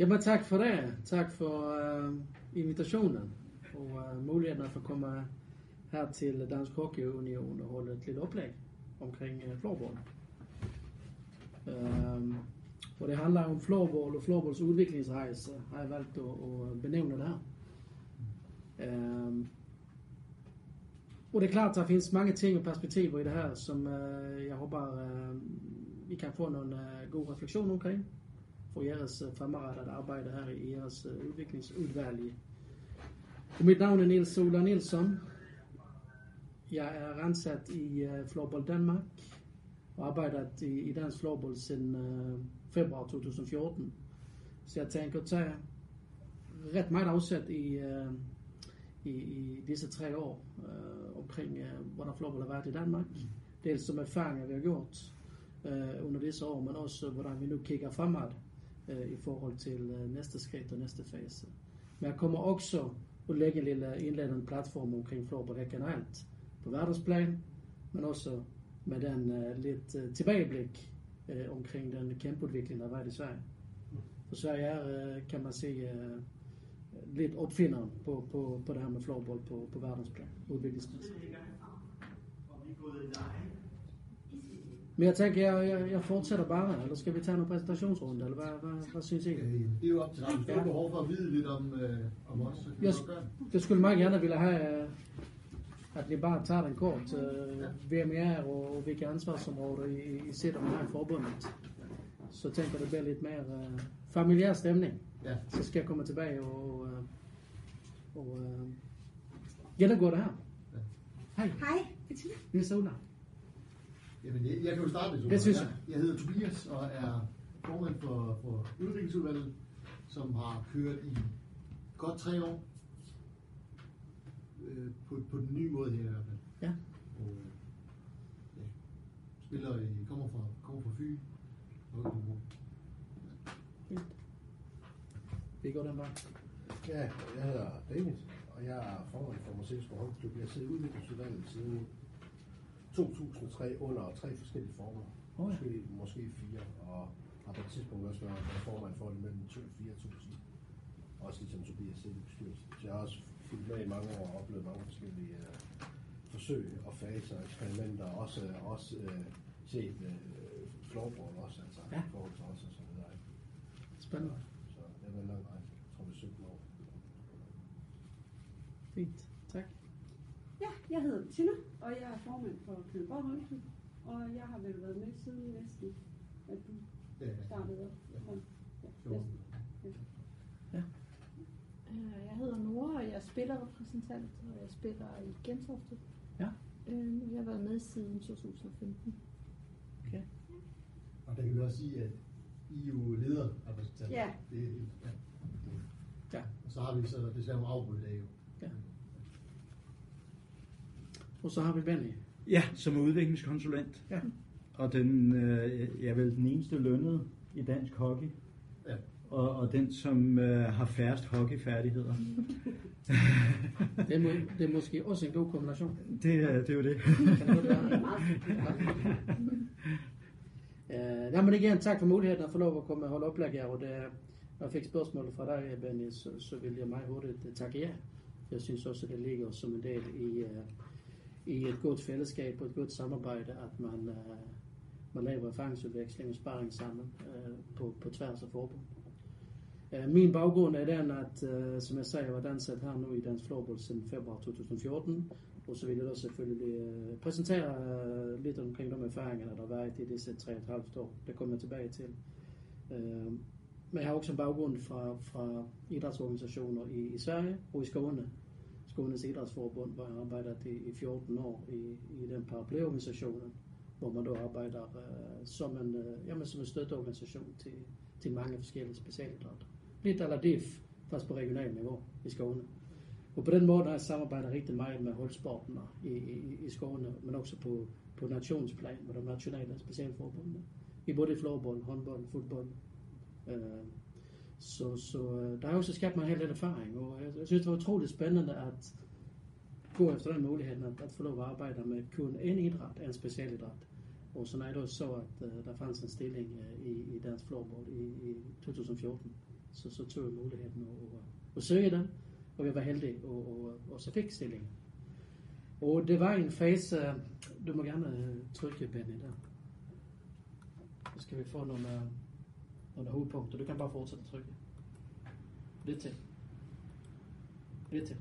Jamen tak for det. Tak for uh, invitationen og øh, uh, muligheden for at komme her til Dansk Hockey Union og holde et lille oplæg omkring uh, floorball. Um, og det handler om floorball og floorballs udviklingsrejse, har jeg valgt at, at benævne det her. Um, og det er klart, der findes mange ting og perspektiver i det her, som uh, jeg håber, uh, vi kan få nogle uh, gode refleksioner omkring for jeres øh, fremadrettede arbejde her i jeres øh, udviklingsudvalg. Og mit navn er Nils Ola Nilsson. Jeg er ansat i øh, Floorball Danmark og arbejdet i, i dansk floorball siden uh, februar 2014. Så jeg tænker at tage ret meget afsæt i, uh, i, i disse tre år uh, omkring, uh, hvordan floorball har været i Danmark. Dels som erfaringer, vi har gjort uh, under disse år, men også hvordan vi nu kigger fremad Øh, i forhold til øh, næste skridt og næste fase. Men jeg kommer også at lægge en lille indledende platform omkring floorball her generelt på verdensplan, men også med den uh, lidt uh, tilbageblik uh, omkring den kæmpeudvikling, der har været i Sverige. For Sverige er, uh, kan man sige, uh, lidt opfinderen på, på, på det her med floorball på, på verdensplan, udviklingsmæssigt. Men jeg tænker, jeg, jeg, jeg fortsætter bare, eller skal vi tage nogle præsentationsrunde, eller hvad, hvad, hvad synes I? Det er jo op til dig. Du har behov for at vide lidt om, øh, om os, så kan Jeg, jeg skulle meget gerne ville have, øh, at vi bare tager den kort. Øh, hvem jeg er og hvilke ansvarsområder I, I sætter med her i forbundet. Så tænker jeg, det bliver lidt mere øh, familiær stemning. Ja. Så skal jeg komme tilbage og, øh, og øh, gennemgå det her. Ja. Hej, Hej. Nils Ola. Jamen, jeg, jeg kan jo starte lidt. Det synes jeg. Jeg hedder Tobias og er formand for, for udviklingsudvalget, som har kørt i godt tre år. Øh, på, på den nye måde her i hvert fald. Ja. Og, ja, spiller i, kommer fra, kommer fra Fyn. Og, Fint. Vi går den vej. Ja, jeg hedder David, og jeg er formand for Marseilles Håndklub. Jeg sidder i udviklingsudvalget siden 2003 under tre forskellige former. Oh, ja. Måske, måske fire, og har på et tidspunkt også været formand for det mellem 2 og 4 tusind. Også ligesom Tobias sidder i bestyrelsen. Så jeg har også fulgt med i mange år og oplevet mange forskellige øh, forsøg og faser og eksperimenter, og også, også øh, set øh, floorball også, altså Ja. i forhold til os og så videre. Spændende. Så det har været en lang rejse. Jeg tror, det er 17 år. Fint. Jeg hedder Bettina, og jeg er formand for Kalundborg Håndklub. Og jeg har vel været med siden næsten, at du startede op. Ja. Ja. Øh, Jeg hedder Nora, og jeg er spillerrepræsentant, og jeg spiller i Gentofte. Ja. Øh, Jeg har været med siden 2015. Okay. Og der kan vi også sige, at I er jo lederrepræsentanter. Ja. Det er, ja. Ja. Og så har vi så desværre afbrudt i dag jo. Ja. Og så har vi Benny. Ja, som er udviklingskonsulent. Ja. Og den, øh, jeg er vel den eneste lønnede i dansk hockey. Ja. Og, og den, som øh, har færrest hockeyfærdigheder. Det er, må, det er måske også en god kombination. Det, er- det er jo det. Uh, ja, men igen, tak for muligheden at få lov at komme og holde oplæg her. Og det, når jeg fik spørgsmålet fra dig, Benny, så, så vil jeg meget hurtigt øh, takke ja. Jeg synes også, at det ligger som en del i, uh, i et godt fællesskab og et godt samarbejde, at man, uh, man laver erfaringsudveksling og sparring sammen uh, på, på tværs af forbund. Uh, min baggrund er den, at uh, som jeg sagde, jeg var ansat her nu i Dansk Floorball siden februar 2014. Og så vil jeg da selvfølgelig øh, præsentere øh, lidt omkring de erfaringer, der har været i disse 3,5 år. Det kommer jeg tilbage til. Øh, men jeg har også en baggrund fra, fra idrætsorganisationer i, i Sverige og i Skåne. Skånes Idrætsforbund, hvor jeg har arbejdet i, i 14 år i, i den paraplyorganisationen, hvor man da arbejder øh, som, en, øh, jamen, som en støtteorganisation til, til mange forskellige specialidrætter. Lidt eller DIF, først på regional niveau i Skåne. Og på den måde har jeg samarbejdet rigtig meget med holdsporten i, i, i Skåne, men også på, på nationsplan med de nationale specialforbundene. I både floorball, håndbold, fodbold. Øh, så, så øh, der har også skabt mig en hel del erfaring, og jeg, jeg synes, det var utroligt spændende at gå efter den mulighed, at, at få lov at arbejde med kun en idræt, en specialidræt. Og så når jeg så, at uh, der fanns en stilling uh, i, i dansk floorball i, i 2014. så, så tog jeg muligheden at, at, at søge den, og jeg var heldig og, og, og så fik stillingen. Og det var en fase, øh, du må gerne øh, trykke Benny der. Så skal vi få nogle, Uh, under hovedpunkter. Du kan bare fortsætte at trykke. Lidt til. Lidt til.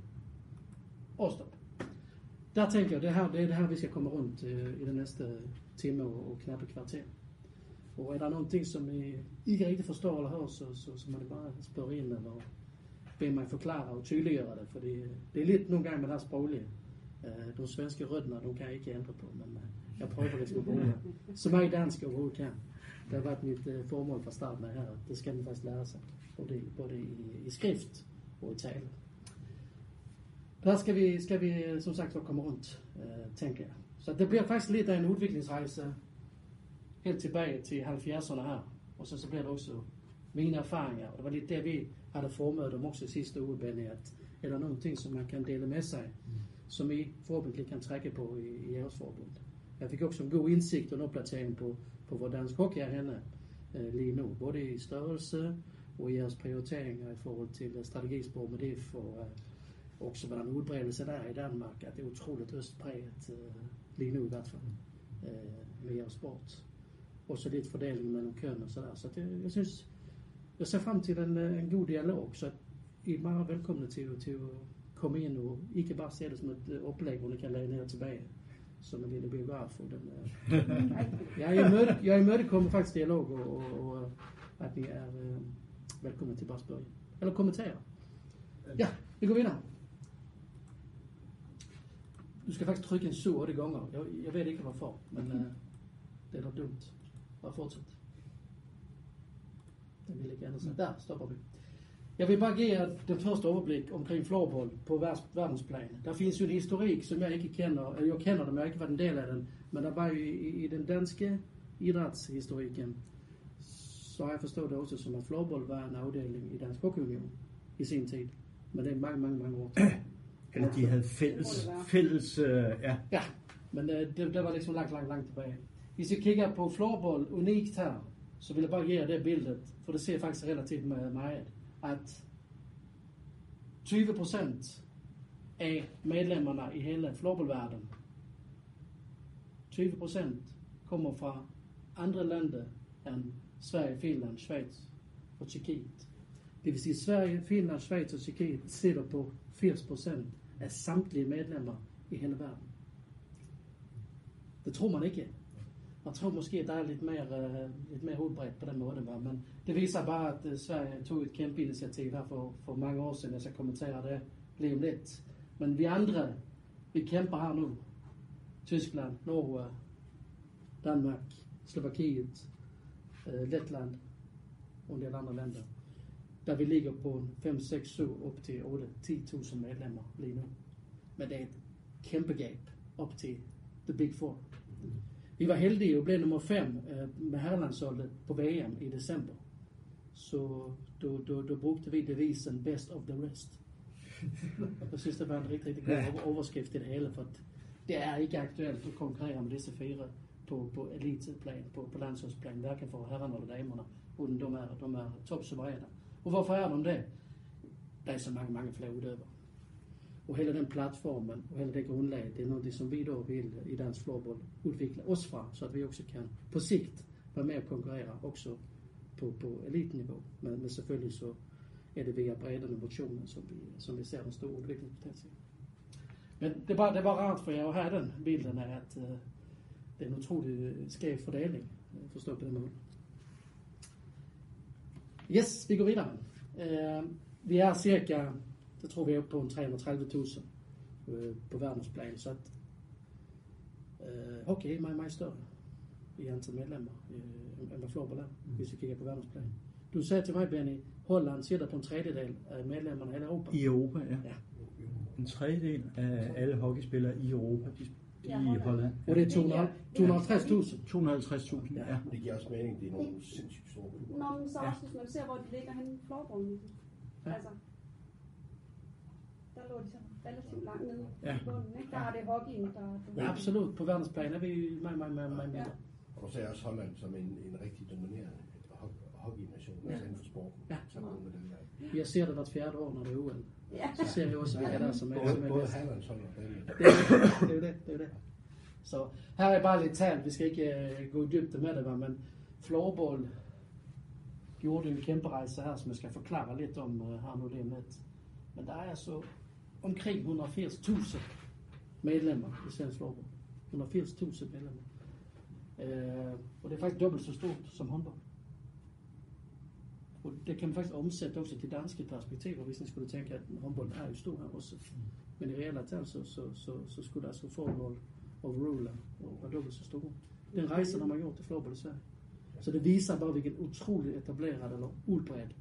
Og stop. Der tænker jeg, det her, det er det her, vi skal komme rundt øh, i den næste øh, time og, og knappe kvarter. Og er der nogle ting, som øh, I ikke rigtig forstår eller hører, så, så, så må det bare spørge ind eller bede mig forklare og tydeliggøre det, fordi øh, det er lidt nogle gange med det her sproglige. Øh, de svenske rødder, de kan jeg ikke ændre på, men øh, jeg prøver liksom at bruge så meget dansk overhovedet kan. Det har været mit uh, formål fra starten af her, det skal man faktisk lære sig, både, både i, i skrift og i tale. Der skal vi, skal vi som sagt komme rundt, uh, tænker jeg. Så det bliver faktisk lidt af en udviklingsrejse helt tilbage til 70'erne her. Og så, så bliver det også mine erfaringer. Og det var lidt det, vi havde formet dem også sidste uge, Benny, at er der nogle ting, som man kan dele med sig, mm. som I forhåbentlig kan trække på i, i jeres forbund. Jeg fik også en god indsigt og en opdatering på, på hvor dansk hockey er henne øh, lige nu. Både i størrelse og i jeres prioriteringer i forhold til øh, strategispor med det for øh, også hvordan udbredelse der er i Danmark, at det er utroligt østpræget øh, lige nu i hvert fald øh, med jeres sport. Og så lidt fordeling mellem køn og sådan. Så det, jeg synes, jeg ser frem til en, øh, en god dialog, så I er meget velkomne til, til at komme ind og ikke bare se det som et øh, oplæg, hvor ni kan lade ned tilbage som en lille biograf. Og den, uh, jeg, er imøde, jeg er imødekommer faktisk dialog, og, og, og at I er uh, velkomne til bare at spørge. Eller kommentere. Ja, vi går videre. Du skal faktisk trykke en 7-8 ganger. Jeg, jeg ved ikke hvorfor, men uh, det er da dumt. Bare fortsæt. Det vil jeg gerne sige. Der stopper vi. Jeg vil bare give jer den første overblik omkring floorball på verdensplan. Der finns ju en historik som jag inte känner, eller jag känner den, men jag har inte varit en del av den. Men der var ju i, i den danske idrætshistoriken, så har jeg forstået det også som, at floorball var en afdeling i Dansk Hockeyunion i sin tid. Men det er mange, mange, mange år. Eller de havde fælles, fælles øh, ja. Ja, men øh, det, det var liksom langt, langt, langt tilbage. Hvis I kigger på floorball unikt her, så vil jeg bare give jer det billedet, for det ser faktisk relativt meget, at 20 procent af medlemmerne i hela floorballvärlden, 20 procent kommer fra andre lande än Sverige, Finland, Schweiz och Tjekkiet. Det vill säga Sverige, Finland, Schweiz och Tjekkiet sitter på 80 procent af samtlige medlemmer i hele verden. Det tror man ikke. Man tror måske, at der er lidt mere, uh, lidt mere udbredt på den måde, var. men det viser bare, at uh, Sverige tog et kæmpe initiativ her for, for mange år siden. Jeg skal kommentere det lige om lidt. Men vi andre, vi kæmper her nu. Tyskland, Norge, Danmark, Slovakiet, uh, Letland og en del andre lande. Der vi ligger på 5, 6, 7, op til 8, 10.000 medlemmer lige nu. Men det er et kæmpe gap op til the big four. Vi var heldige og blev nummer 5 øh, med herrelandsholdet på VM i december. Så då, då, då brugte vi devisen best of the rest. Jeg synes, det var en rigtig, rigtig god overskrift i det hele, for det er ikke aktuelt at konkurrere med disse fire på, på eliteplan, på, på landsholdsplan, hverken for herrerne eller damerne, uden de er, de er topsuveræne. Og hvorfor er de det? Der er så mange, mange flere udøvere. Og hele den plattformen og hele det grundlag, det er noget, som vi då vill i dansk floorball udvikle os fra, så at vi også kan på sigt være med at konkurrere også på, på elitniveau. Men, men selvfølgelig så er det via bredden og motionen, som vi, som vi ser en stor udviklingspotentiale. Men det er bare, det er bare rart for jer at have den bilden af, at uh, det er en utrolig øh, skæv fordeling, øh, forstået på den måde. Yes, vi går videre. Uh, vi er cirka det tror vi er på en 330.000 øh, på verdensplan, så at øh, hockey er meget, meget større i antal medlemmer, øh, end hvad floorball er, mm. hvis vi kigger på verdensplan. Du sagde til mig, Benny, Holland siger der på en tredjedel af medlemmerne i hele Europa. I Europa, ja. ja. En tredjedel af alle hockeyspillere i Europa, de, de Ja, i Holland. Holland. Og det er 200 250.000. 250.000, ja. Det giver også mening, det er nogle sindssygt store klubber. Nå, men så Ja. også, hvis man ser, hvor de ligger henne i floorballen. Ja. Altså, lå de så relativt langt nede Ja. i bunden, ikke? Der er det hockeyen, der... Ja, absolut. På verdensplan er vi meget, meget, meget, meget Ja. Og du ser også Holland som en, en rigtig dominerende ho- hockeynation, Ja. altså inden for sporten. Ja. Så mange medaljer. Jeg ser det hvert fjerde år, når det er OL. Ja. Så ser jeg også, hvilke der er, som er, som Både, er både bedst. herrelandshold og damer. Det er det, det er jo det, det er det. Så her er bare lidt talt, vi skal ikke uh, gå i dybde med det, men floorball gjorde en kæmpe rejse her, som jeg skal forklare lidt om uh, her nu lige om lidt. Men der er altså omkring 180.000 medlemmer i svensk floorball. 180.000 medlemmer. Uh, og det er faktisk dobbelt så stort som håndbold. Og det kan man faktisk omsætte også til danske perspektiver, hvis man skulle tænke, at håndbold er jo stor her også. Men i reelle tal, så, så, så, så skulle der altså formål og rule var dobbelt så store. Den rejsen har man gjort til floorball i Sverige. Så det viser bare, hvilken utrolig etableret eller udbredt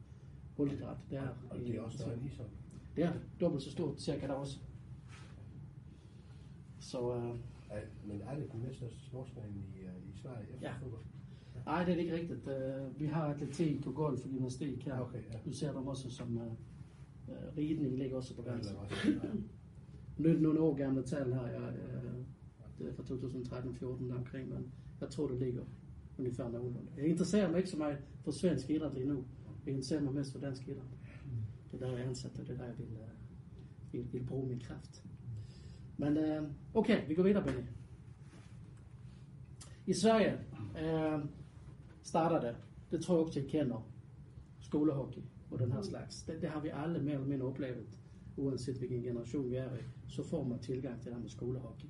boldidræt det er. Og i- det er også end ishockey. Det. Dobbelt så stort, cirka der også. Så øh, Ja, men er det den næststørste sportsgren i, øh, i Sverige efter Ja. fodbold? nej, det er det ikke rigtigt. Øh, vi har atletik og golf og gymnastik her. Okay, ja. Du ser dem også som øh, øh, ridning ligger også på grænsen. Ja. Nu er det nogle år gamle tal her. Jeg, øh, det er fra 2013-14 omkring, men jeg tror, det ligger ungefær nogenlunde. Jeg interesserer mig ikke så meget for svensk idræt lige nu. Jeg interesserer mig mest for dansk idræt. Det der, jeg er ansat, og det er der, jeg vil, øh, vil, vil bruge min kraft. Men øh, okay, vi går videre, Benny. I Sverige øh, starter det, tror jeg også, I kender, skolehockey og den her slags. Det, det har vi alle mere eller mindre oplevet, uanset hvilken generation vi er i, så får man tilgang til det her med skolehockey.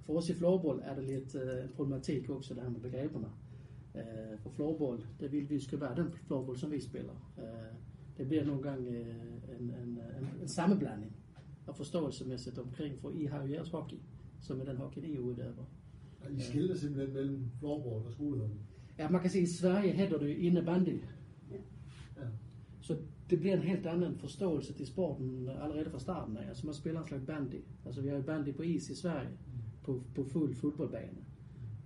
For os i floorball er det lidt en problematik også, det her med begreberne. Øh, for floorball, det vil vi skal være den floorball, som vi spiller. Øh, det bliver nogle gange øh, en, en, en, en sammenblanding og forståelsemæssigt omkring, for I har jo jeres hockey, som er den hockey, I udøver. Og I skilter simpelthen mellem floorball og skolehockey. Ja, man kan sige, at i Sverige hedder det innebandy. Ja. Så det bliver en helt anden forståelse til sporten allerede fra starten af. Altså man spiller en slags bandy. Altså vi har jo bandy på is i Sverige, på, på fuld fodboldbane.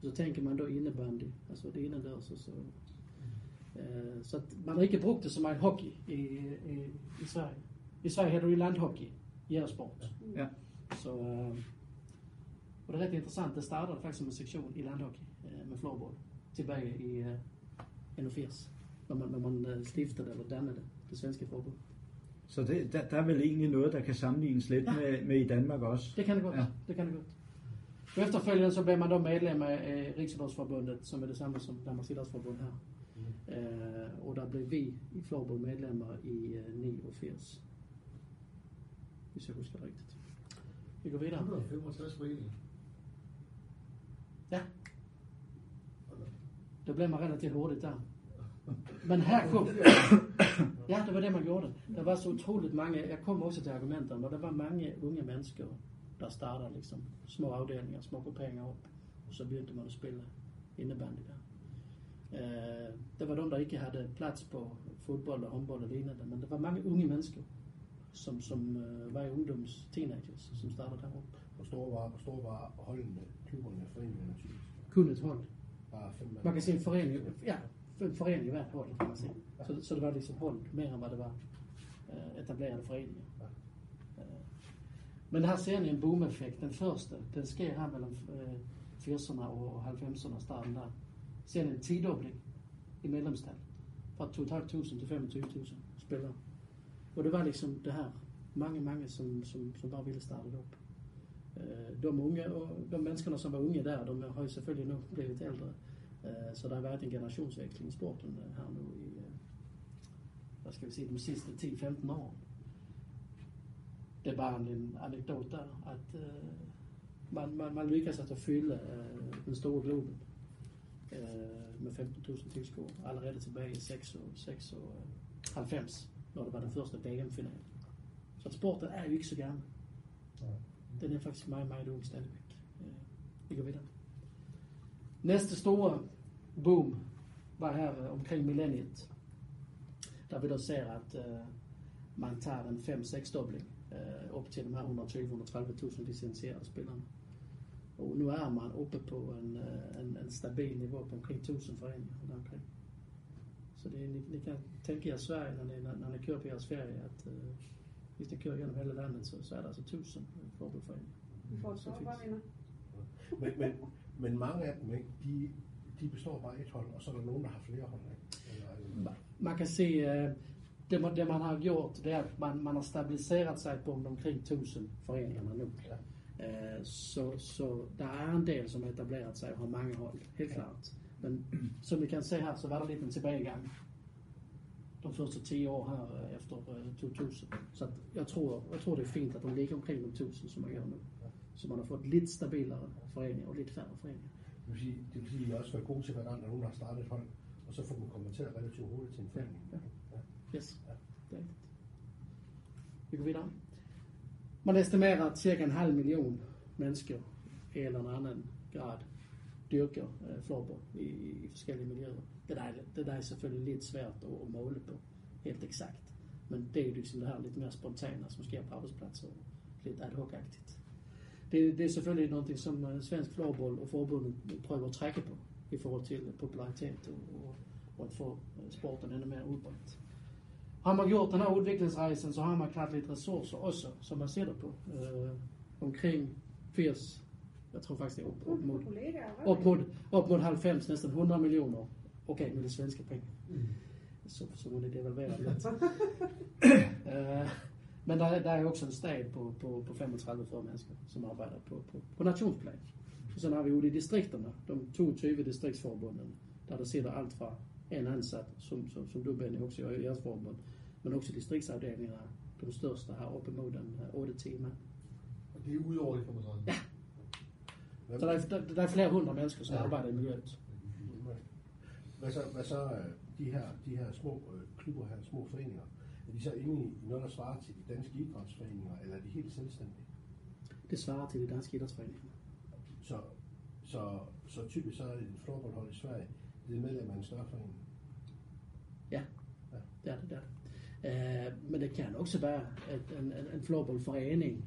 Så tænker man då innebandy, altså det ene der, så, så, øh, så man har ikke brugt det så meget hockey i, i, i Sverige. I Sverige hedder det landhockey, jeres sport. Ja. Så, øh, og det er ret interessant, det startede faktisk som en sektion i landhockey øh, med floorball tilbage i øh, 81, når man, når man stiftede eller dannede det, svenske forbund. Så det, der, der er vel egentlig noget, der kan sammenlignes lidt Ja. med, med i Danmark også. Det kan det godt. Ja. Det kan det godt. Og efterfølgende så blev man då medlem af Riksidrottsförbundet, som er det samme som Danmarks Idrætsforbund her. Øh, og der blev vi i floorball medlemmer i øh, 89. Hvis jeg husker rigtigt. Vi går videre. 165 foreninger. Ja. Det blev man relativt hurtigt der. Men her kom... Ja, det var det, man gjorde. Der var så utroligt mange... Jeg kom også til argumenterne, og der var mange unge mennesker, der startede liksom små afdelinger, små grupperinger op. Og så begyndte man at spille innebandy der. Øh, det var de, der ikke havde plads på fodbold og håndbold og lignende, men der var mange unge mennesker, som, som øh, var i ungdoms teenagers, som startede deroppe. Hvor store var, hvor store var holdene, klubberne, foreningerne typisk? Kun et hold. Bare fem. Man kan sige en forening, ja, en forening i hvert hold, kan man sige. Så, så det var ligesom hold mere end hvad det var øh, etablerede foreninger. Øh, men der har serien en boom-effekt. Den første, den sker her mellem øh, 80'erne og 90'erne starten der ser en tidobling i medlemstal. Fra 2.500 til 25.000 spillere. Og det var liksom det her, mange, mange, som, som, som bare ville starte det op. Øh, de unge, og de menneskerne, som var unge der, de har jo selvfølgelig nu blevet ældre. Øh, så der har været en generationsväxling i sporten här øh, her nu i, vad hvad skal vi sige, de sidste 10-15 år. Det er bare en anekdot der, at man, man, man lykkes altså at fylde den store globen øh, med 15.000 tilskuere allerede tilbage i 6 og, 6 og øh, 90, når det var den første VM-finale. Så sporten er jo ikke så gammel. Den er faktisk meget, meget ung stadigvæk. Øh, Vi går videre. Næste store boom var her øh, omkring millenniet. Der vi då ser at øh, man tager en 5-6 dobling øh, op til de her 120-130.000 licensierede spillere. Og nu er man oppe på en, øh, en, en stabil niveau på omkring 1000 foreninger omkring. Så det, ni, ni kan tænke jer Sverige, når ni, når, når ni kører på jeres ferie, at øh, hvis ni kører gennem hele landet, så, så er der altså 1000 fodboldforeninger. Vi får et. Men, men, men mange af dem, ikke, de, de består bare af et hold, og så er der nogen, der har flere hold. Ikke? Eller, man kan se, eh, det, man- det man har gjort det är att man, man har stabiliserat sig på omkring 1000 föreningarna nu. Eh, Så, så det är en del som har etablerat sig och har många håll, helt klart. Men som vi kan se här så var det lite en tillbakagang de första tio år här eh, efter eh, 2000. Så att jag, tror, jag tror det är fint att de ligger omkring de 1000 som man gör nu. Så man har fått lite stabilare föreningar och lite färre föreningar. Det vil sige, det vil sige, at I også være gode til hver gang, nogen har startet et hold, og så får dem konverteret relativt hurtigt til en forening. Ja. Ja. Yes, det är riktigt. Vi går vidare. Man estimerar att cirka en halv miljon mennesker i en eller annan grad dyrker eh, floorball i, i forskellige miljøer. Det der, det der er selvfølgelig lidt svært at, at måle på helt exakt. Men det er jo ligesom det her lidt mere spontane, som sker på arbejdspladser og lidt ad hoc-agtigt. Det, det er selvfølgelig noget, som eh, svensk floorball og forbundet prøver at trække på i forhold til popularitet og, og, og at få eh, sporten endnu mere udbredt. Har man gjort den här utvecklingsresan så har man klart lite resurser också som man ser det på. Eh, omkring 80, jag tror faktiskt det är upp, upp, mot, upp, mot, upp mot 90, nästan 100 miljoner. Okej, med det svenska pengar. Så, så må det devalvera lite. Eh, men där, där är också en stad på, på, på 35 för människor som arbetar på, på, på nationsplan. Och sen har vi ute i distrikterna, de 22 distriktsförbunden, där det sitter allt från en ansatt, som, som, som du Benny också gör i ert förbund, men också distriktsavdelningarna, de största har uppemot en eh, 8-10 man. Og det er ud over det, man sige. Ja. Hvad, Så der er, der, der er flere hundrede mennesker, som Ja. arbejder i miljøet. hvad så, hvad så øh, de, her, de her små øh, klubber her, små foreninger, er de så inde i noget, der svarer til de danske idrætsforeninger, eller er de helt selvstændige? Det svarer til de danske idrætsforeninger. Så, så, så typisk så er det et floorballhold i Sverige, det er medlem af en større forening. Ja, det er det. det, er det. Eh, men det kan også være et, en, en, en floorballforening,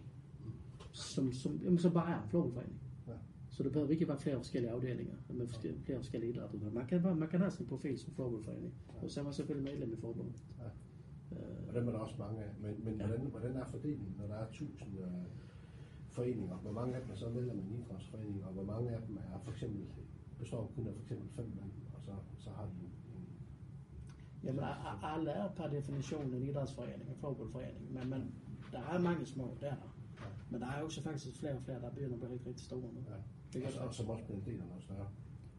som, som, jamen, som bare er en floorballforening. Ja. Så det behøver ikke være flere forskellige afdelinger med forskellige, flere forskellige idrætter. Man kan, bare- man kan have sin profil som floorballforening. Og så er man selvfølgelig medlem i forbundet. Ja. Øh, Og dem er der også mange af. Men, men Ja. hvordan, hvordan er fordelingen, når der er tusind øh, foreninger? Hvor mange af dem er så medlem af en idrætsforening, og hvor mange af dem er for eksempel, består kun af for eksempel fem mand, og så, så har de Jamen, a- a- alla er per definition en idrætsforening, en fodboldforening, men, men der er mange små der. Men der er også faktisk flere og flere, der begynder at blive rigtig, rigtig store nu. ja. Det kan og, og som også bliver en del af noget større.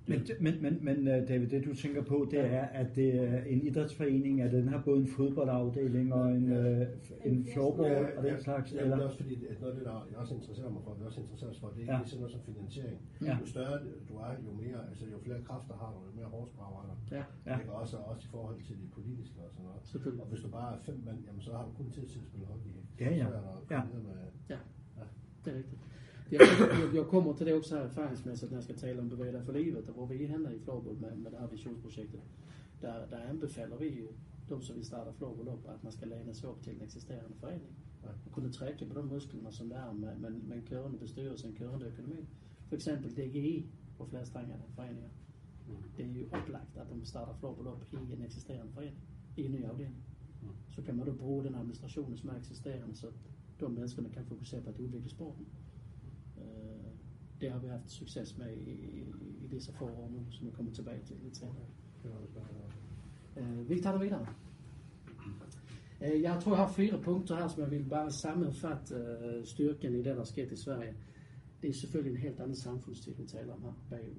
Men, men, men, men øh, David, det du tænker på, det er, at det er en idrætsforening, at den har både en fodboldafdeling og en, øh, en floorball og den slags, Ja, men det eller? er også fordi, at noget af det, der jeg også interesserer mig for, vi også interesserer os for, det er Ja. ja. sådan noget som finansiering. Ja. Jo større du er, jo mere, altså jo flere kræfter har du, jo mere horsepower har du. Ja, Ja. Det også, også i forhold til det politiske og sådan noget. selvfølgelig. Og hvis du bare er fem mand, jamen så har du kun tid til at spille hockey. Ja, ja. Så er der Ja. ja. med, Det er rigtigt. Jeg, jeg kommer til det også her erfaringsmæssigt, når jeg skal tale om dig for livet, og hvor vi handler i Floorball med, med det her visionsprojektet. Der, der anbefaler vi jo, dem som vi starter Floorball op, at man skal læne sig op til en eksisterende forening. Ja. Og kunne trække på de muskler, som der er med, med, med en kørende bestyrelse, en kørende økonomi. For eksempel DGI på flere strenge foreninger. Det er jo oplagt, at de starter Floorball op i en eksisterende forening, i en ny afdeling. Så kan man då bruge den administration, som er eksisterende, så de menneskerne kan fokusere på at udvikle sporten. Det har vi haft succes med i, i, i disse forår nu, som vi kommer tilbage til lidt senere. Øh, vi tager det videre. Øh, Jeg tror, jeg har fire punkter her, som jeg vil bare sammenfatte øh, styrken i det, der er sket i Sverige. Det er selvfølgelig en helt anden samfundsstil, vi taler om her bagud.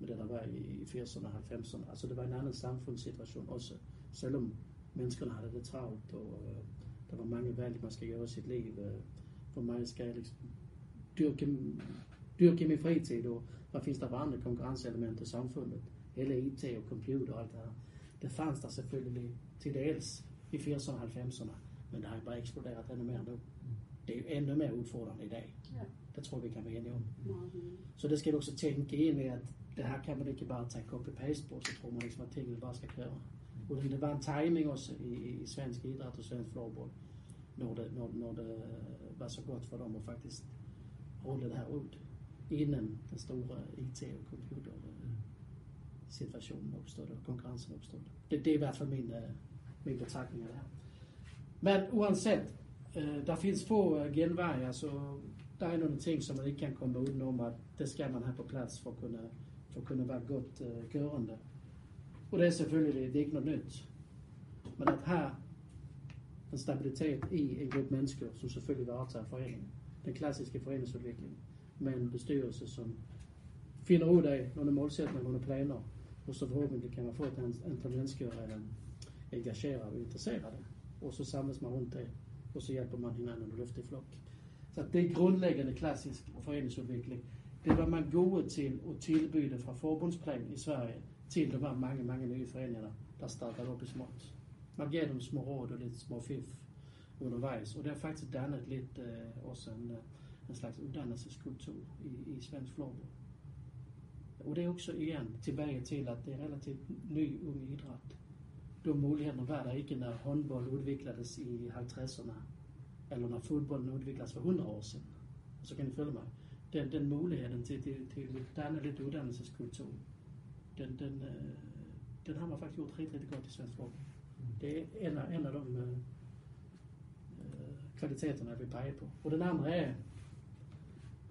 Med det, der var i, i 80'erne og 90'erne. Altså, det var en anden samfundssituation også. Selvom menneskerne havde det travlt, og øh, der var mange valg, man skal gøre i sit liv. Øh, hvor meget skal liksom dyrke, dyrke min fritid, og hvad findes der for andre konkurrenceelementer i samfundet? Hele IT og computer og alt det her. Det fanns der selvfølgelig til dels i 80'erne og 90'erne, men det har bare eksploderet endnu mere nu. Det er jo endnu mere udfordrende i dag. Ja. Det tror vi kan være enige om. Så det skal du også tænke ind i, at det her kan man ikke bare tage copy-paste på, så tror man ikke, at tingene bare skal køre. Utan det var en timing også i, i svensk idræt og svensk floorball, når det, når, når det var så godt for dem at faktisk rulle det her ud, inden den store IT og computersituationen opstod og konkurrencen opstod. Det, det er i hvert fald min, øh, min betragtning af det her. Men uanset, øh, der finns få øh, genveje, så der er nogle ting, som man ikke kan komme udenom, at det skal man have på plads for at kunne, for at kunne være godt kørende. Och det är selvfølgelig, det er ikke noget nytt. Men att ha en stabilitet i en gruppe mennesker, som selvfølgelig varetager föreningen. Den klassiska foreningsudvikling, med en bestyrelse som finner ud af nogle målsætninger, nogle planer, og så forhåbentlig kan man få et antal mennesker øh, engageret og intresserade. Og så samles man rundt det, og så hjælper man hinanden at løfte i flok. Så det er grundlæggende klassisk foreningsudvikling. Det var man gode til at tilbyde fra forbundsplan i Sverige til de var mange, mange nye foreninger, der startede op i småt. Man gav dem små råd og lidt små fif undervejs, og det har faktisk dannet lidt øh, også en, øh, en slags uddannelseskultur i, i svensk floorball. Och det är också igen tillbaka till att det är relativt ny ung idrott. De muligheterna var där inte när handboll utvecklades i 50-erna eller när fotbollen utvecklades för 100 år sedan. Så kan ni följa mig. Den, den möjligheten till, till, till denna lite uddannelseskultur, den, den, øh, den har man faktiskt gjort riktigt, riktigt godt i svensk fotboll. Det är en av, en av de øh, øh, äh, kvaliteterna vi peger på. Och den andra är,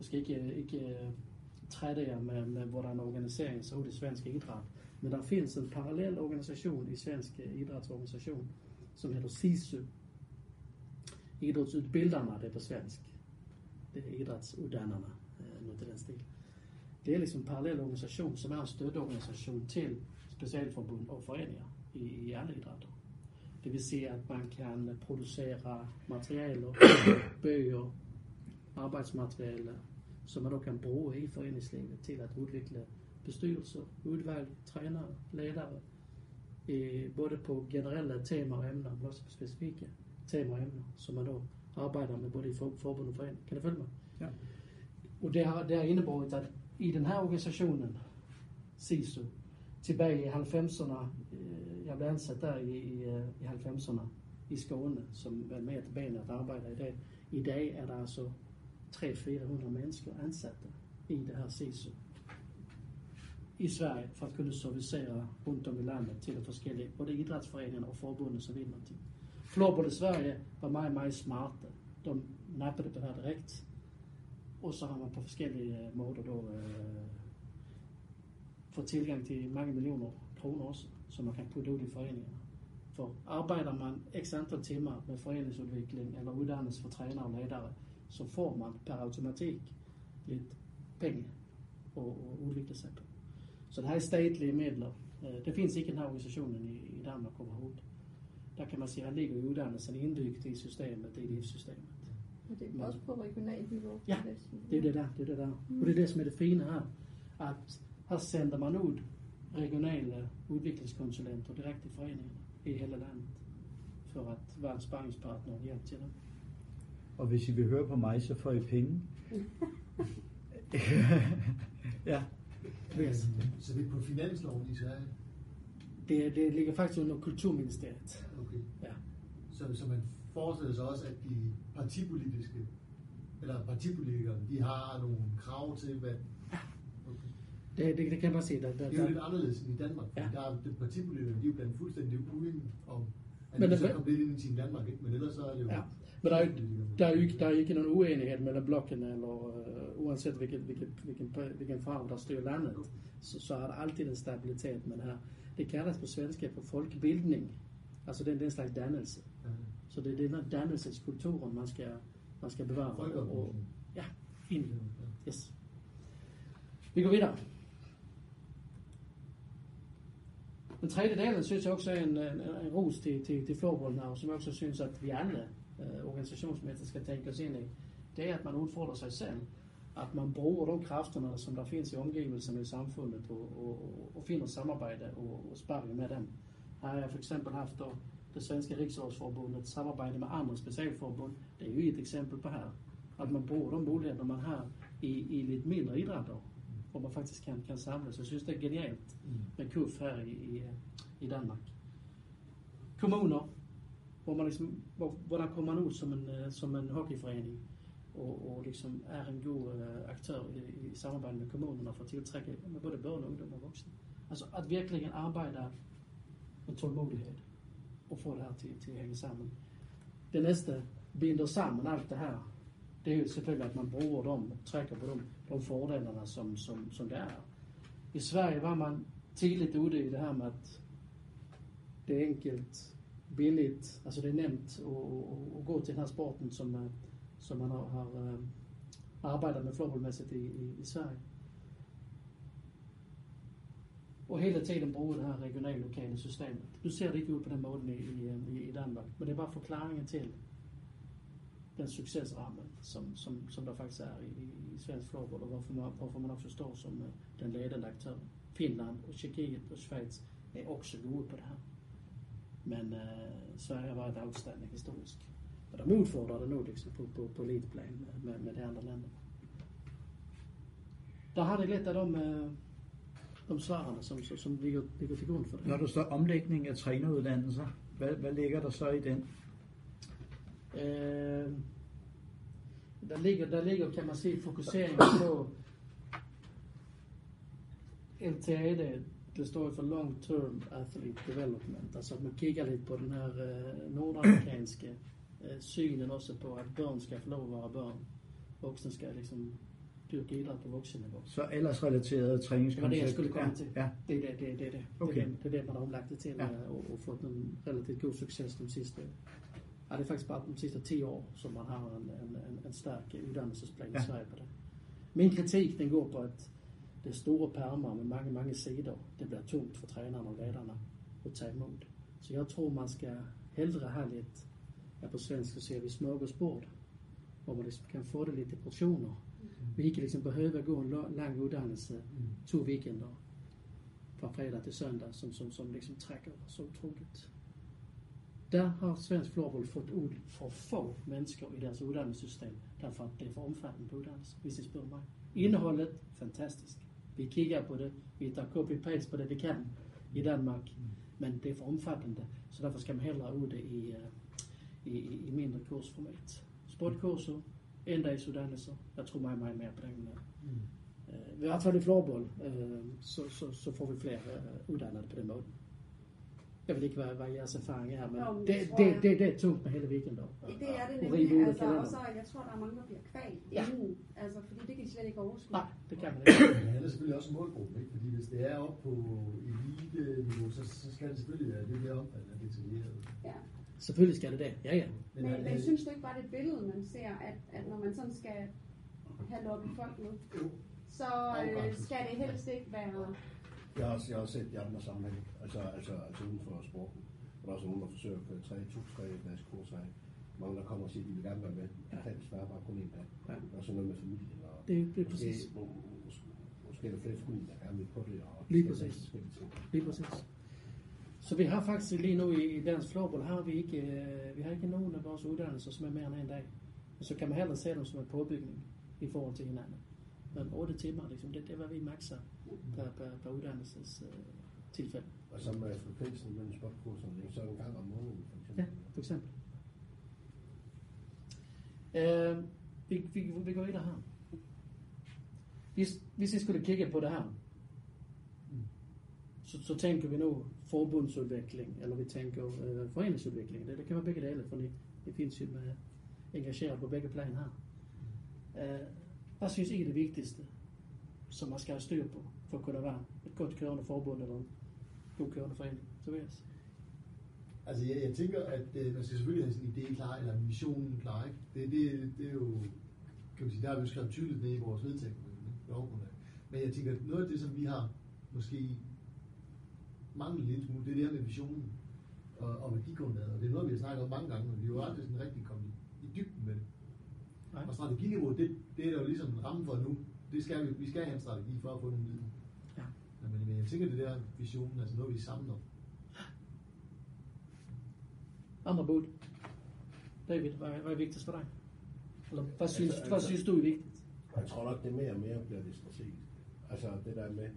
måske ikke, øh, ikke øh, trætte trädde jag med, med vår organisering så i svensk idrott. Men der finns en parallell organisation i svensk øh, idrottsorganisation som heter SISU. Idrottsutbildarna, det är på svensk. Det är idrottsutdanarna, eh, något i den stil. Det är liksom en parallell organisation som är en stödorganisation till specialförbund och föreningar i, i alla idrotter. Det vill säga att man kan producera materialer, böcker, arbetsmaterial som man då kan bruge i föreningslivet till att utveckla bestyrelser, udvalg, tränare, ledare. I, både på generella teman och ämnen men också på specifika teman och ämnen som man då arbetar med både i förbund och förening. Kan du följa mig? Ja. Och det har, det har inneburit att i den här organisationen, SISU, tillbaka i 90-erna, eh, jag blev ansatt där i, i, i 90-erna i Skåne som var med till benen att arbeta i det. I det är det alltså 300-400 människor ansatta i det här SISU i Sverige för att kunna servicera runt om i landet till de olika både idrottsföreningarna och förbunden som vill någonting. Floorball i Sverige var meget, meget smarte. De nappade på det här direkt. Och så har man på olika øh, måder då øh, fått tillgång till många miljoner kronor också som man kan putta ut i föreningarna. För arbetar man x antal timmar med föreningsutveckling eller uddannelse för tränare och ledare så får man per automatik lite pengar att utveckla sig på. Så det här är statliga medel. Det finns inte den här organisationen i, i Danmark överhuvud. Där kan man säga att ligger uddannelsen inbyggt i systemet, i livssystemet. Og det er også på regionalt niveau. Ja, det är det där, det är det där. Och det är det som är det fina här. Att här sänder man ut regionala utvecklingskonsulenter direkt till föreningarna i hela landet. För att vara en sparringspartner och hjälp till dem. Og hvis I vil høre på mig, så får I penge. ja. Yes. Så det er på finansloven i Sverige? Det, det ligger faktisk under Kulturministeriet. Okay. Ja. Så, så man forestiller sig også, at de partipolitiske, eller partipolitikere, de har nogle krav til, hvad... Okay. Det, det, det kan man sige. Der, der, Det er jo lidt anderledes end i Danmark, Ja. der er de partipolitikere, de er jo blandt fuldstændig uden om, at Men de det- så kom lidt ind i Team Danmark, ikke? Men ellers så er det jo... Ja. Men der er, jo- der, er jo ikke, der er jo ikke nogen uenighed mellem blokken, eller uh, uanset hvilken, hvilken, hvilken, hvilken farve der styrer landet, så, så er der altid en stabilitet. Men her, det kaldes på svenska for folkebildning. Altså det er den slags dannelse. Ja. Så det er den her dannelseskulturen, man skal, man skal bevare. Og, Folkeoplysning. ja, ind. Yes. Vi går videre. Den tredje delen synes jeg også er en, en, en ros til, til, til floorball now, som jeg også synes, at vi alle øh, organisationsmæssigt skal tænke os ind i. Det er, at man udfordrer sig selv. At man bruger de kræfterne, som der findes i omgivelserne i samfundet, og, og, og, og finder samarbejde og, og sparring med dem. Her har jeg for eksempel haft då, det svenska riksrådsforbundet samarbejde med andra specialförbund. Det är ju ett exempel på här. Att man bruger de muligheder, man har i, i lidt mindre idrætter, hvor man faktisk kan, kan samles. Jeg synes, det er genialt med KUF her i, i, i Danmark. Kommuner, hvor, man liksom, hvor, hvordan kommer man ud som en, øh, som en hockeyforening, og, og liksom er en god øh, aktør i, i samarbejde med kommunerne for at tiltrække med både børn, ungdom og voksne. Altså at virkelig arbejde med tålmodighed og få det her til, til at hænge sammen. Det næste binder sammen alt det her, det er jo selvfølgelig, at man bruger dem, trækker på dem, de fordelene, som, som, som det er. I Sverige var man tidligt ude i det her med, at det är enkelt, billigt, alltså det är nämnt att, gå till den här sporten som, eh, som man har, har eh, arbetat med floorballmässigt i, i, i Sverige. Och hela tiden beror det här regionallokala systemet. Du ser det inte ut på den måden i, i, i Danmark, men det är bara förklaringen till den succesrammen som, som, som der faktiskt är i, i svensk floorball och varför man, varför man också står som eh, den ledande aktören. Finland och Tjeckiet och Schweiz är också gode på det här. Men eh, Sverige har varit outstanding historiskt. Och de utfordrar det nu liksom på, på, på elitplan med, med, med de andra länderna. Der har det lidt af de, de svarene, som, som, ligger, ligger til grund for det. Når der står omlægning af træneruddannelser, hvad, hvad ligger der så i den? Eh, der, ligger, der ligger, kan man sige, fokusering på LTA, det, det står for Long Term Athlete Development. Altså at man kigger lidt på den her eh, nordamerikanske eh, synen også på, at børn skal få lov at være børn. Voksne skal liksom dyrke idræt på voksenniveau. Så aldersrelateret Det var træningskoncept. det, jeg skulle komme ja, til. Ja. Det det, det, det, det. Okay. Det, det, det det, man har omlagt det til Ja. ja. og, og fået en relativt god succes de sidste Ja, det er faktisk bare de sidste 10 år, som man har en, en, en, en stærk uddannelsesplan Ja. i Sverige på det. Min kritik, den går på, at det store permer med mange, mange sider. Det bliver tungt for trænerne og lederne at tage imod. Så jeg tror, man skal hellre have lidt, ja på svensk så siger vi smørgåsbord, hvor man ligesom kan få det lidt i portioner. Vi ikke liksom behøver gå en lang uddannelse to weekender fra fredag til søndag, som, som, som liksom trækker så utroligt. Der har svensk floorball fået ud for få mennesker i deres uddannelsessystem, derfor at det er for omfattende på uddannelse, hvis I spørger mig. Indholdet, fantastisk. Vi kigger på det, vi tager copy-paste på det, vi kan i Danmark, men det er for omfattende, så derfor skal man hellere ud det i, øh, i, i, i mindre kursformat. Sportkurser, endagsuddannelser, jeg tror meget, meget mere på den. Øh, i hvert fald i floorball, øh, så, så, så får vi flere øh, uddannede på den måde. Jeg ved ikke, hvad, hvad jeres erfaring er, men Jo, men det, det det, det, det er tungt med hele weekenden. Det er det Og nemlig, altså, og kalenderen. så jeg tror, der er mange, der bliver kvalt Ja. inden, altså, fordi det kan de slet ikke overskue. Nej, det kan man ikke. Men han er selvfølgelig også målgruppen, ikke? Fordi hvis det er op på elite-niveau, så, så skal det selvfølgelig være lidt mere omfattende og detaljeret. Ja. Selvfølgelig skal det det. Ja, ja. Men, men synes du ikke bare, det et billede, man ser, at, at når man sådan skal have lukket folk med, så øh, skal det helst ikke være... Jeg har, jeg har set de andre sammenhæng, altså, altså, altså uden for sporten. Der er også nogen, der forsøger at køre tre, to, tre dages kurser af. Mange, der kommer og siger, at de vil gerne være med. Det kan desværre bare kun en dag. Ja. Der er sådan noget med familien. Og Det, det er præcis. må- måske, måske er der flere familier, der gerne vil på det. Og Lige præcis. Lige præcis. Så vi har faktisk lige nu i, i dansk floorball, har vi ikke, øh, vi har ikke nogen af vores uddannelser, som er mere end en dag. Og så kan man heller se dem som en påbygning i forhold til hinanden. Men 8 timer, liksom, det, det var vi makser per, per, per uddannelses øh, tilfælde. Og så med frekvensen mellem sportkurserne, ikke? så det en gang om måneden, for eksempel. Ja, for eksempel. Øh, vi, vi, vi går videre her. Hvis, hvis vi skulle kigge på det her, så, så tænker vi nu forbundsudvikling, eller vi tænker øh, foreningsudvikling. Det, det kan være begge dele, for det findes jo med engageret på begge plan her. Øh, hvad synes I er det vigtigste, som man skal have styr på, for at kunne være et godt kørende forbund eller en god kørende forening? Tobias? Altså, jeg, jeg tænker, at øh, man skal selvfølgelig have sin idé klar, eller missionen klar, ikke? Det, det, det er jo, kan man sige, der har vi skrevet tydeligt ned i vores vedtægter, lovgrundlag. Men jeg tænker, at noget af det, som vi har måske manglet lidt smule, det er det her med visionen og, og værdigrundlaget. Og det er noget, vi har snakket om mange gange, men vi har jo aldrig sådan rigtig kommet i, i dybden med det. Nej. Og strateginiveau, det, det er der jo ligesom en ramme for nu. Det skal vi, vi skal have en strategi for at få nogle midler. Men, men jeg tænker, det der visionen, altså noget, vi er sammen om. Andre bud? David, hvad, hvad er vigtigst for dig? Eller hvad synes, Altså, hvad altså- synes du er vigtigt? Jeg tror nok, det er mere og mere bliver det strategisk. Altså det der med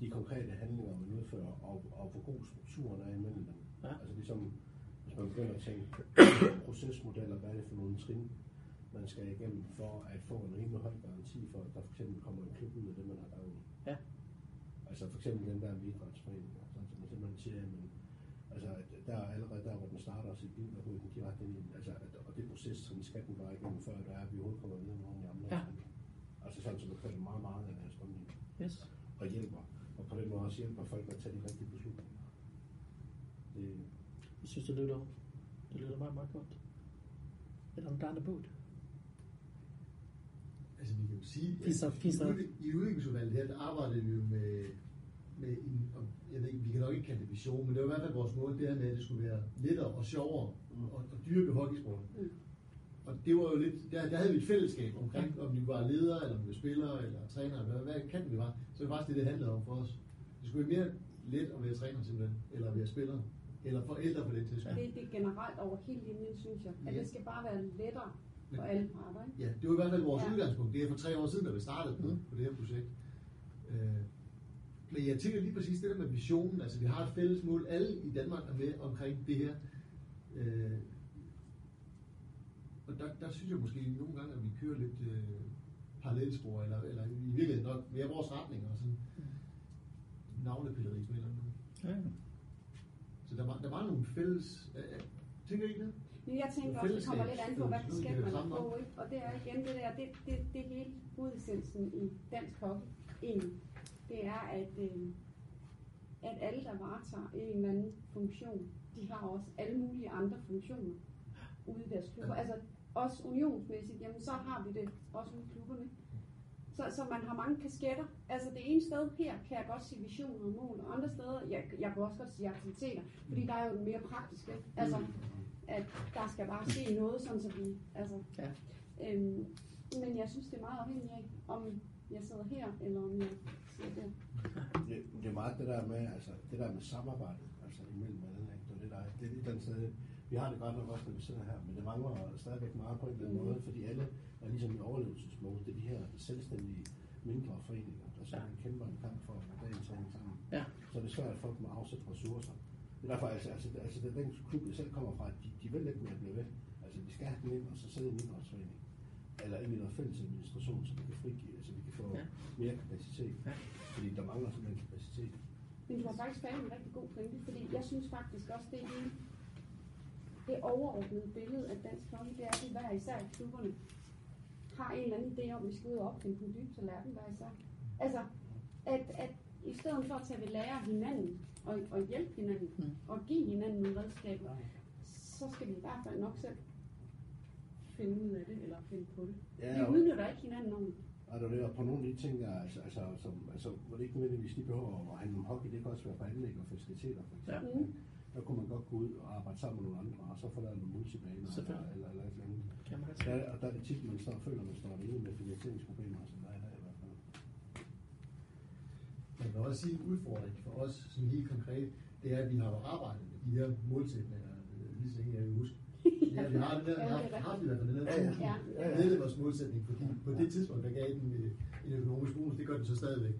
de konkrete handlinger, man udfører, og, og hvor god strukturen er imellem dem. Ja. Altså ligesom, hvis man begynder at tænke procesmodeller, hvad er det for nogle trin, man skal igennem for at få en rimelig høj garanti for, at der for eksempel kommer en klub ud af det, man har gang i. Ja. Altså for eksempel den der med idrætsforening, altså, som man simpelthen siger, men altså der er allerede der, hvor den starter sit liv, der går den direkte ind i. Altså, at, og det proces, som skal den bare igennem, før der er, at vi overhovedet kommer videre med nogle andre. Ja. Altså sådan, så man kører meget, meget af deres strømning Yes. og hjælper. Og på den måde også hjælper folk at tage de rigtige beslutninger. det, Jeg synes, det lyder, det lyder meget, meget godt. Er der nogle andre bud? Altså, vi kan jo sige, at findes i, udviklingsudvalget her, der arbejdede vi jo med, med en, og jeg ved ikke, vi kan nok ikke kalde det vision, men det var i hvert fald vores mål, det her med, at det skulle være lettere og sjovere Mm. og, og dyrke hockeysporten. Mm. Og det var jo lidt, der, der havde vi et fællesskab omkring, om vi var ledere, eller om vi var spillere, eller trænere, eller hvad, hvad kan vi var. Så det var faktisk det, det handlede om for os. Det skulle være mere let at være træner simpelthen, eller at være spiller, eller forældre på den til Det, det er generelt over hele linjen, synes jeg. At Ja. det skal bare være lettere for alle parter. Ikke? Ja, det var i hvert fald vores Ja. udgangspunkt. Det er for tre år siden, da vi startede på, Mm. på det her projekt. Øh, men jeg tænker lige præcis det der med visionen. Altså, vi har et fælles mål. Alle i Danmark er med omkring det her. Øh, og der, der synes jeg måske nogle gange, at vi kører lidt øh, parallelspor, eller, eller i virkeligheden nok mere vores retning, og sådan navlepilleri på en eller anden måde. Ja. Så der, var, der var nogle fælles... Øh, øh, tænker I ikke det? Men jeg tænker også, det kommer lidt an på, hvad kasket noget, man kan på. Ikke? Og det er igen det der, det, det, det er hele hovedessensen i dansk hockey egentlig. Det er, at, øh, at alle, der varetager en eller anden funktion, de har også alle mulige andre funktioner ude i deres klubber. Ja. Altså også unionsmæssigt, jamen så har vi det også ude i klubberne. Så, så man har mange kasketter. Altså det ene sted her kan jeg godt sige visioner og mål, og andre steder, jeg, jeg kan også godt sige aktiviteter, fordi der er jo mere praktiske. Altså, at der skal bare ske noget, sådan så vi, altså, Ja. øhm, men jeg synes, det er meget afhængigt af, om jeg sidder her, eller om jeg sidder der. det, det er meget det der med, altså, det der med samarbejdet, altså imellem alle, ikke? Det er det der, det er lidt den sted, vi har det godt nok også, når vi sidder her, men det mangler stadigvæk meget på en eller anden Mm. måde, fordi alle er ligesom i overlevelsesmode. Det er de her selvstændige mindre foreninger, der så Ja. kæmper en kamp for dagens ting sammen. Ja. Så er det svært at folk må afsætte ressourcer. Det er derfor, altså, altså, altså det, den klub, jeg selv kommer fra, de, de vil ikke med at blive ved. Altså, vi skal have den ind, og så sidde i en idrætsforening. Eller ind i noget fælles administration, så vi kan frigive, så vi kan få Ja. mere kapacitet. Ja. Fordi der mangler simpelthen kapacitet. Men du har faktisk fat en rigtig god pointe, fordi jeg synes faktisk også, det er det overordnede billede af dansk hockey, det er, at vi hver især i klubberne har en eller anden idé om, at vi skal ud og opfinde den dybe tallerken hver især. Altså, at, at i stedet for at tage ved lære af hinanden og, og hjælpe hinanden Mm. og give hinanden nogle redskaber, så skal vi i hvert fald nok selv finde ud af det, eller finde på det. Ja, vi og- udnytter ikke hinanden om Og der er på nogle af de ting, der, altså, altså, som, altså, hvor det ikke nødvendigvis lige behøver at handle om hockey, det kan også være på anlæg og faciliteter, for eksempel. Ja. ikke? Der kunne man godt gå ud og arbejde sammen med nogle andre, og så få lavet nogle multibaner eller, eller, eller et eller andet. Kan man Der, er- og der er det tit, man står og føler, at man står alene med finansieringsproblemer, som der er i dag i hvert fald. Man kan også sige, en udfordring for os, som helt konkret, det er, at vi har jo arbejdet med de her målsætninger, øh, lige så længe jeg kan huske. Ja, vi har den der, vi har haft i hvert fald den der Ja, ja. 1000 Ja. Ja, ja. medlemmers målsætning, fordi på det tidspunkt, der gav den øh, en økonomisk bonus, det gør den så stadigvæk.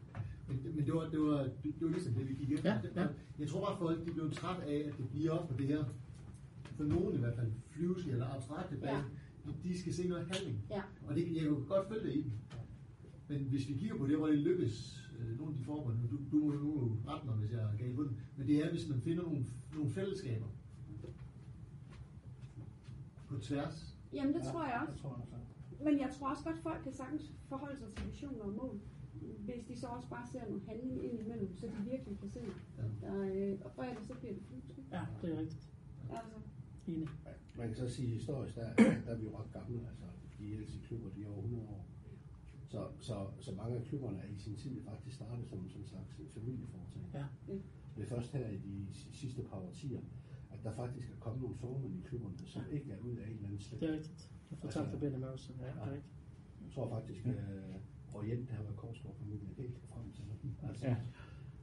Men, men det, var, det, var, det, det var ligesom det, vi gik efter. Ja, ja. Jeg tror bare, at folk de blev træt af, at det bliver op på det her, for nogen i hvert fald, flyvske eller abstrakte bag, Ja. de, de skal se noget handling. Ja. Og det, jeg kan jo godt følge det i dem. Men hvis vi kigger på det, hvor det lykkes, øh, nogle af de forbund, du, du må nu rette mig, hvis jeg er galt på den, men det er, hvis man finder nogle, nogle fællesskaber på tværs. Jamen det tror jeg også. Jeg tror også. Men jeg tror også godt, folk kan sagtens forholde sig til visioner og mål, hvis de så også bare ser noget handling ind imellem, så de virkelig kan se, Ja. der, øh, og for ellers så bliver det flyvske. Ja, det er rigtigt. Altså, Enig. Ja, Man kan så sige, historisk, der, der er vi jo ret gamle. Altså, de ældste klubber, de er over 100 år. Så, så, så mange af klubberne er i sin tid faktisk startet som en slags familieforetagende. Ja. Det er først her i de sidste par årtier, at der faktisk er kommet nogle formænd i klubberne, som ikke er ud af en eller anden slægt. Det er rigtigt. Jeg får tak for Benny Mørsen. Ja, det er rigtigt. Jeg tror faktisk, at uh, Orient har været Korsgaard-familien helt frem til. Altså, Ja.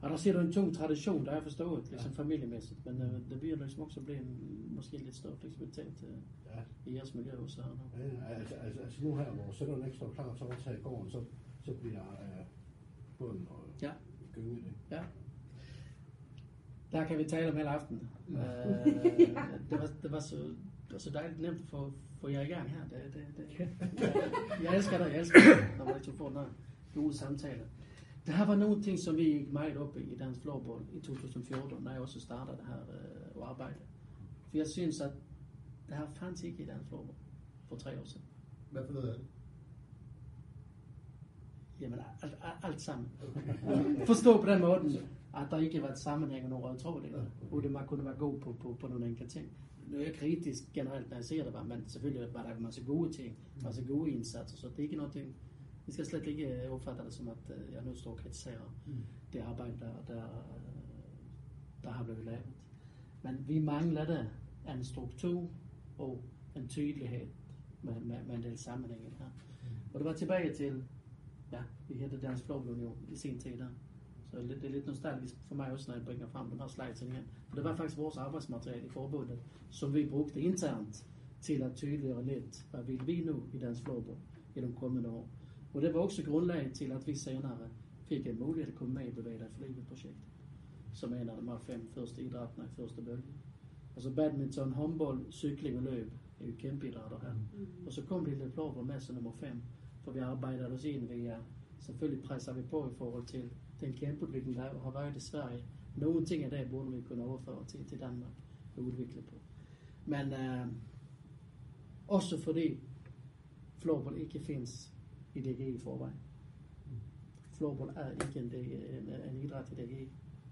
Og der siger du en tung tradition, der er forstået, ligesom familiemæssigt, men øh, det bliver ligesom også blive en, måske lidt større fleksibilitet øh, ja. i jeres miljø også her nu. Ja, altså, altså, altså nu her, hvor sønnerne ikke står klar til at overtage gården, så, så bliver uh, båden og Ja. gynget. Ja. Der kan vi tale om hele aftenen. Øh, det, var, det, var så, det var så dejligt nemt at få, få jer i gang her. Det, det, det, jeg, jeg elsker det, jeg elsker det, når man ikke får noget gode samtaler. Der har været nogle ting, som vi gik meget op i i Dansk Floorball i 2014, når jeg også startede det her øh, arbejde. For jeg synes, at der har fandt ikke i Dansk Floorball for tre år noget af det? Jamen, alt, alt, alt sammen. Forstå på den måde, at der ikke var et sammenhæng og nogle røde tråddeler, Ja. hvor det man kunne være god på, på, på nogle enkelte ting. Nu er jeg kritisk generelt, når jeg ser det, men selvfølgelig var der masse gode ting, masse gode indsatser, så det er ikke noget, vi skal slet ikke øh, opfatte det som, at øh, jeg nu står og kritiserer Mm. det arbejde, der, der, der har blevet lavet. Men vi mangler det en struktur og en tydelighed med, med, med en del sammenhænge her. Og det var tilbage til, ja, vi hedder Dansk Floorball Union i sin tid der. Så det er lidt nostalgisk for mig også, når jeg bringer frem den her slides igen. For det var faktisk vores arbejdsmateriale i forbundet, som vi brugte internt til at tydeliggøre lidt, hvad vil vi nu i Dansk Floorball i de kommende år. Og det var også grundlaget til, at vi senere fik en mulighed at komme med i livet projekt, som er en af de her fem første idrætter i første bølge. Altså badminton, håndbold, cykling og løb er jo kæmpe idrætter her. Og så kom lille floorball med som nummer fem, for vi arbejder os ind via, selvfølgelig presser vi på i forhold til den kæmpe udvikling, der har været i Sverige. Nogle ting af det burde vi kunne overføre til, til Danmark og udvikle på. Men øh, også fordi floorball ikke findes i DGI i forvejen. Floorball er ikke en, en, en idræt i DGI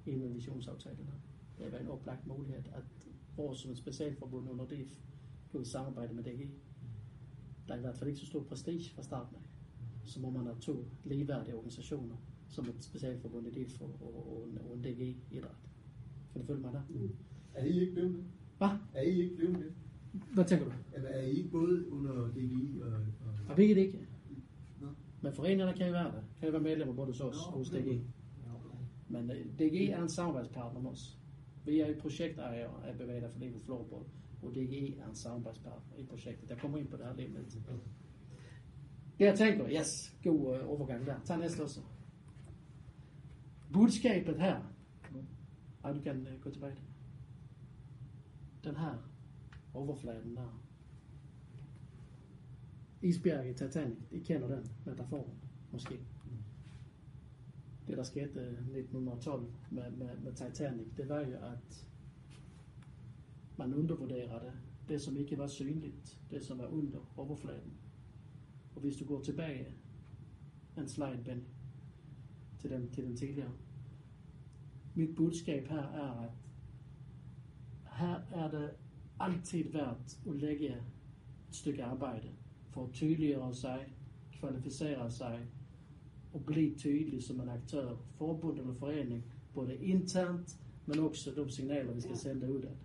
inden visionsaftalen. Det var en oplagt mulighed, at vores som et specialforbund under DIF kunne samarbejde med DGI. Der er i hvert fald ikke så stor prestige fra starten af. Så må man have to ligeværdige organisationer, som et specialforbund i DIF og, og, og, en, og en DGI-idræt. Kan du følge mig der? Er I ikke blevet det? Hvad? Er I ikke blevet det? Hvad tænker du? Eller er I ikke både under DGI og... og... Og vi er det ikke. Men foreningerne kan jo være der. Kan jo være medlemmer både hos os og hos DGI. Men øh, DGI er en samarbejdspartner med os. Vi er i projektejer af Bevæge dig for livet floorball, og DGI er en samarbejdspartner i projektet. Der kommer ind på det om lidt. Det jeg tænker, yes, god uh, overgang der. Tag næste også. Budskabet her. Ej, du kan uh, gå tilbage. Den her overfladen der. Isbjerg i Titanic, I kender den metaforen, måske. Det, der skete øh, 1912 med, med, med Titanic, det var jo, at man undervurderede det, som ikke var synligt, det som var under overfladen. Og hvis du går tilbage en slide, Benny, til den, til den tidligere. Mit budskab her er, at her er det altid værd at lægge et stykke arbejde for at tydeliggøre sig, kvalificere sig og blive tydelig som en aktør, forbund eller forening, både internt, men også de signaler, vi skal sende ud af.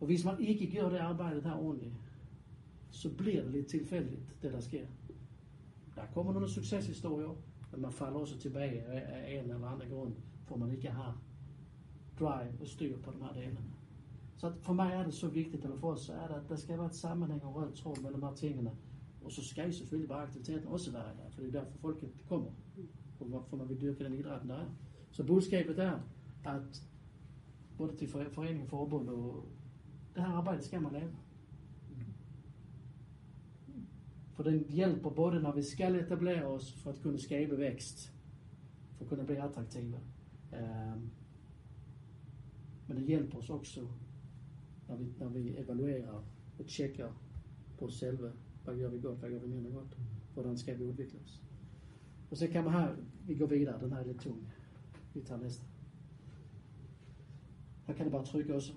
Og hvis man ikke gør det arbejdet her ordentligt, så bliver det lidt tilfældigt, det der sker. Der kommer nogle succeshistorier, men man falder også tilbage af en eller anden grund, for man ikke har drive og styr på de her delene. Så for mig er det så vigtigt, eller for os er det, at der skal være et sammenhæng og rød tråd mellem de her tingene. Og så skal selvfølgelig bare aktiviteten også være der, for det er derfor folket kommer. For man vil dyrke den idræt, der er. Så budskabet er, at både til foreningen forbund, og det her arbejde skal man lave. For den hjælper både, når vi skal etablere os for at kunne skabe vækst, for at kunne blive attraktive. Um, men det hjælper os også, når vi, når vi evaluerer og tjekker på os selve, hvad gør vi godt, hvad gør vi mindre godt, hvordan skal vi udvikle os. Og så kan man her, vi går videre, den her er lidt tung. Vi tager næste. Her kan du bare trykke også.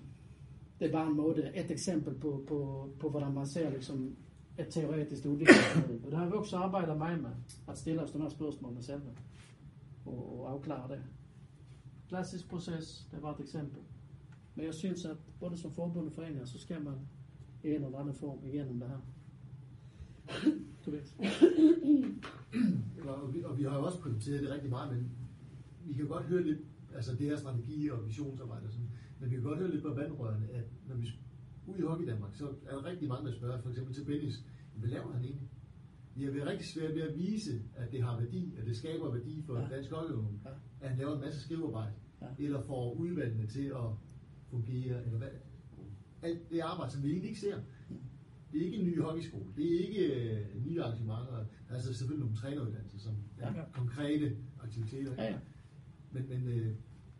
Det er bare en måde, et eksempel på, på, på hvordan man ser liksom et teoretisk udviklingsmål. Og det har vi også arbejdet meget med, at stille os de her spørgsmål med selve og, og afklare det. Klassisk proces, det var et eksempel. Men jeg synes, at både som forbund og foreninger, så skal man i en eller anden form igennem det her. Tobias. Og vi, og vi har jo også præsenteret det rigtig meget, men vi kan godt høre lidt, altså det her strategi og visionsarbejde og sådan, men vi kan godt høre lidt på vandrørene, at når vi ude i Hockey Danmark, så er der rigtig mange, der spørger, for eksempel til Bennis, hvad laver han egentlig? Vi har været rigtig svært ved at vise, at det har værdi, at det skaber værdi for Ja. dansk hockeyunion, Ja. at han laver en masse skrivearbejde, ja. eller får udvalgene til at fungere, eller hvad. Alt det arbejde, som vi egentlig ikke ser. Det er ikke en ny hockeyskole. Det er ikke øh, nye arrangementer. Der er altså selvfølgelig nogle træneruddannelser, som er Ja. konkrete aktiviteter. Ja, ja. Men, men øh,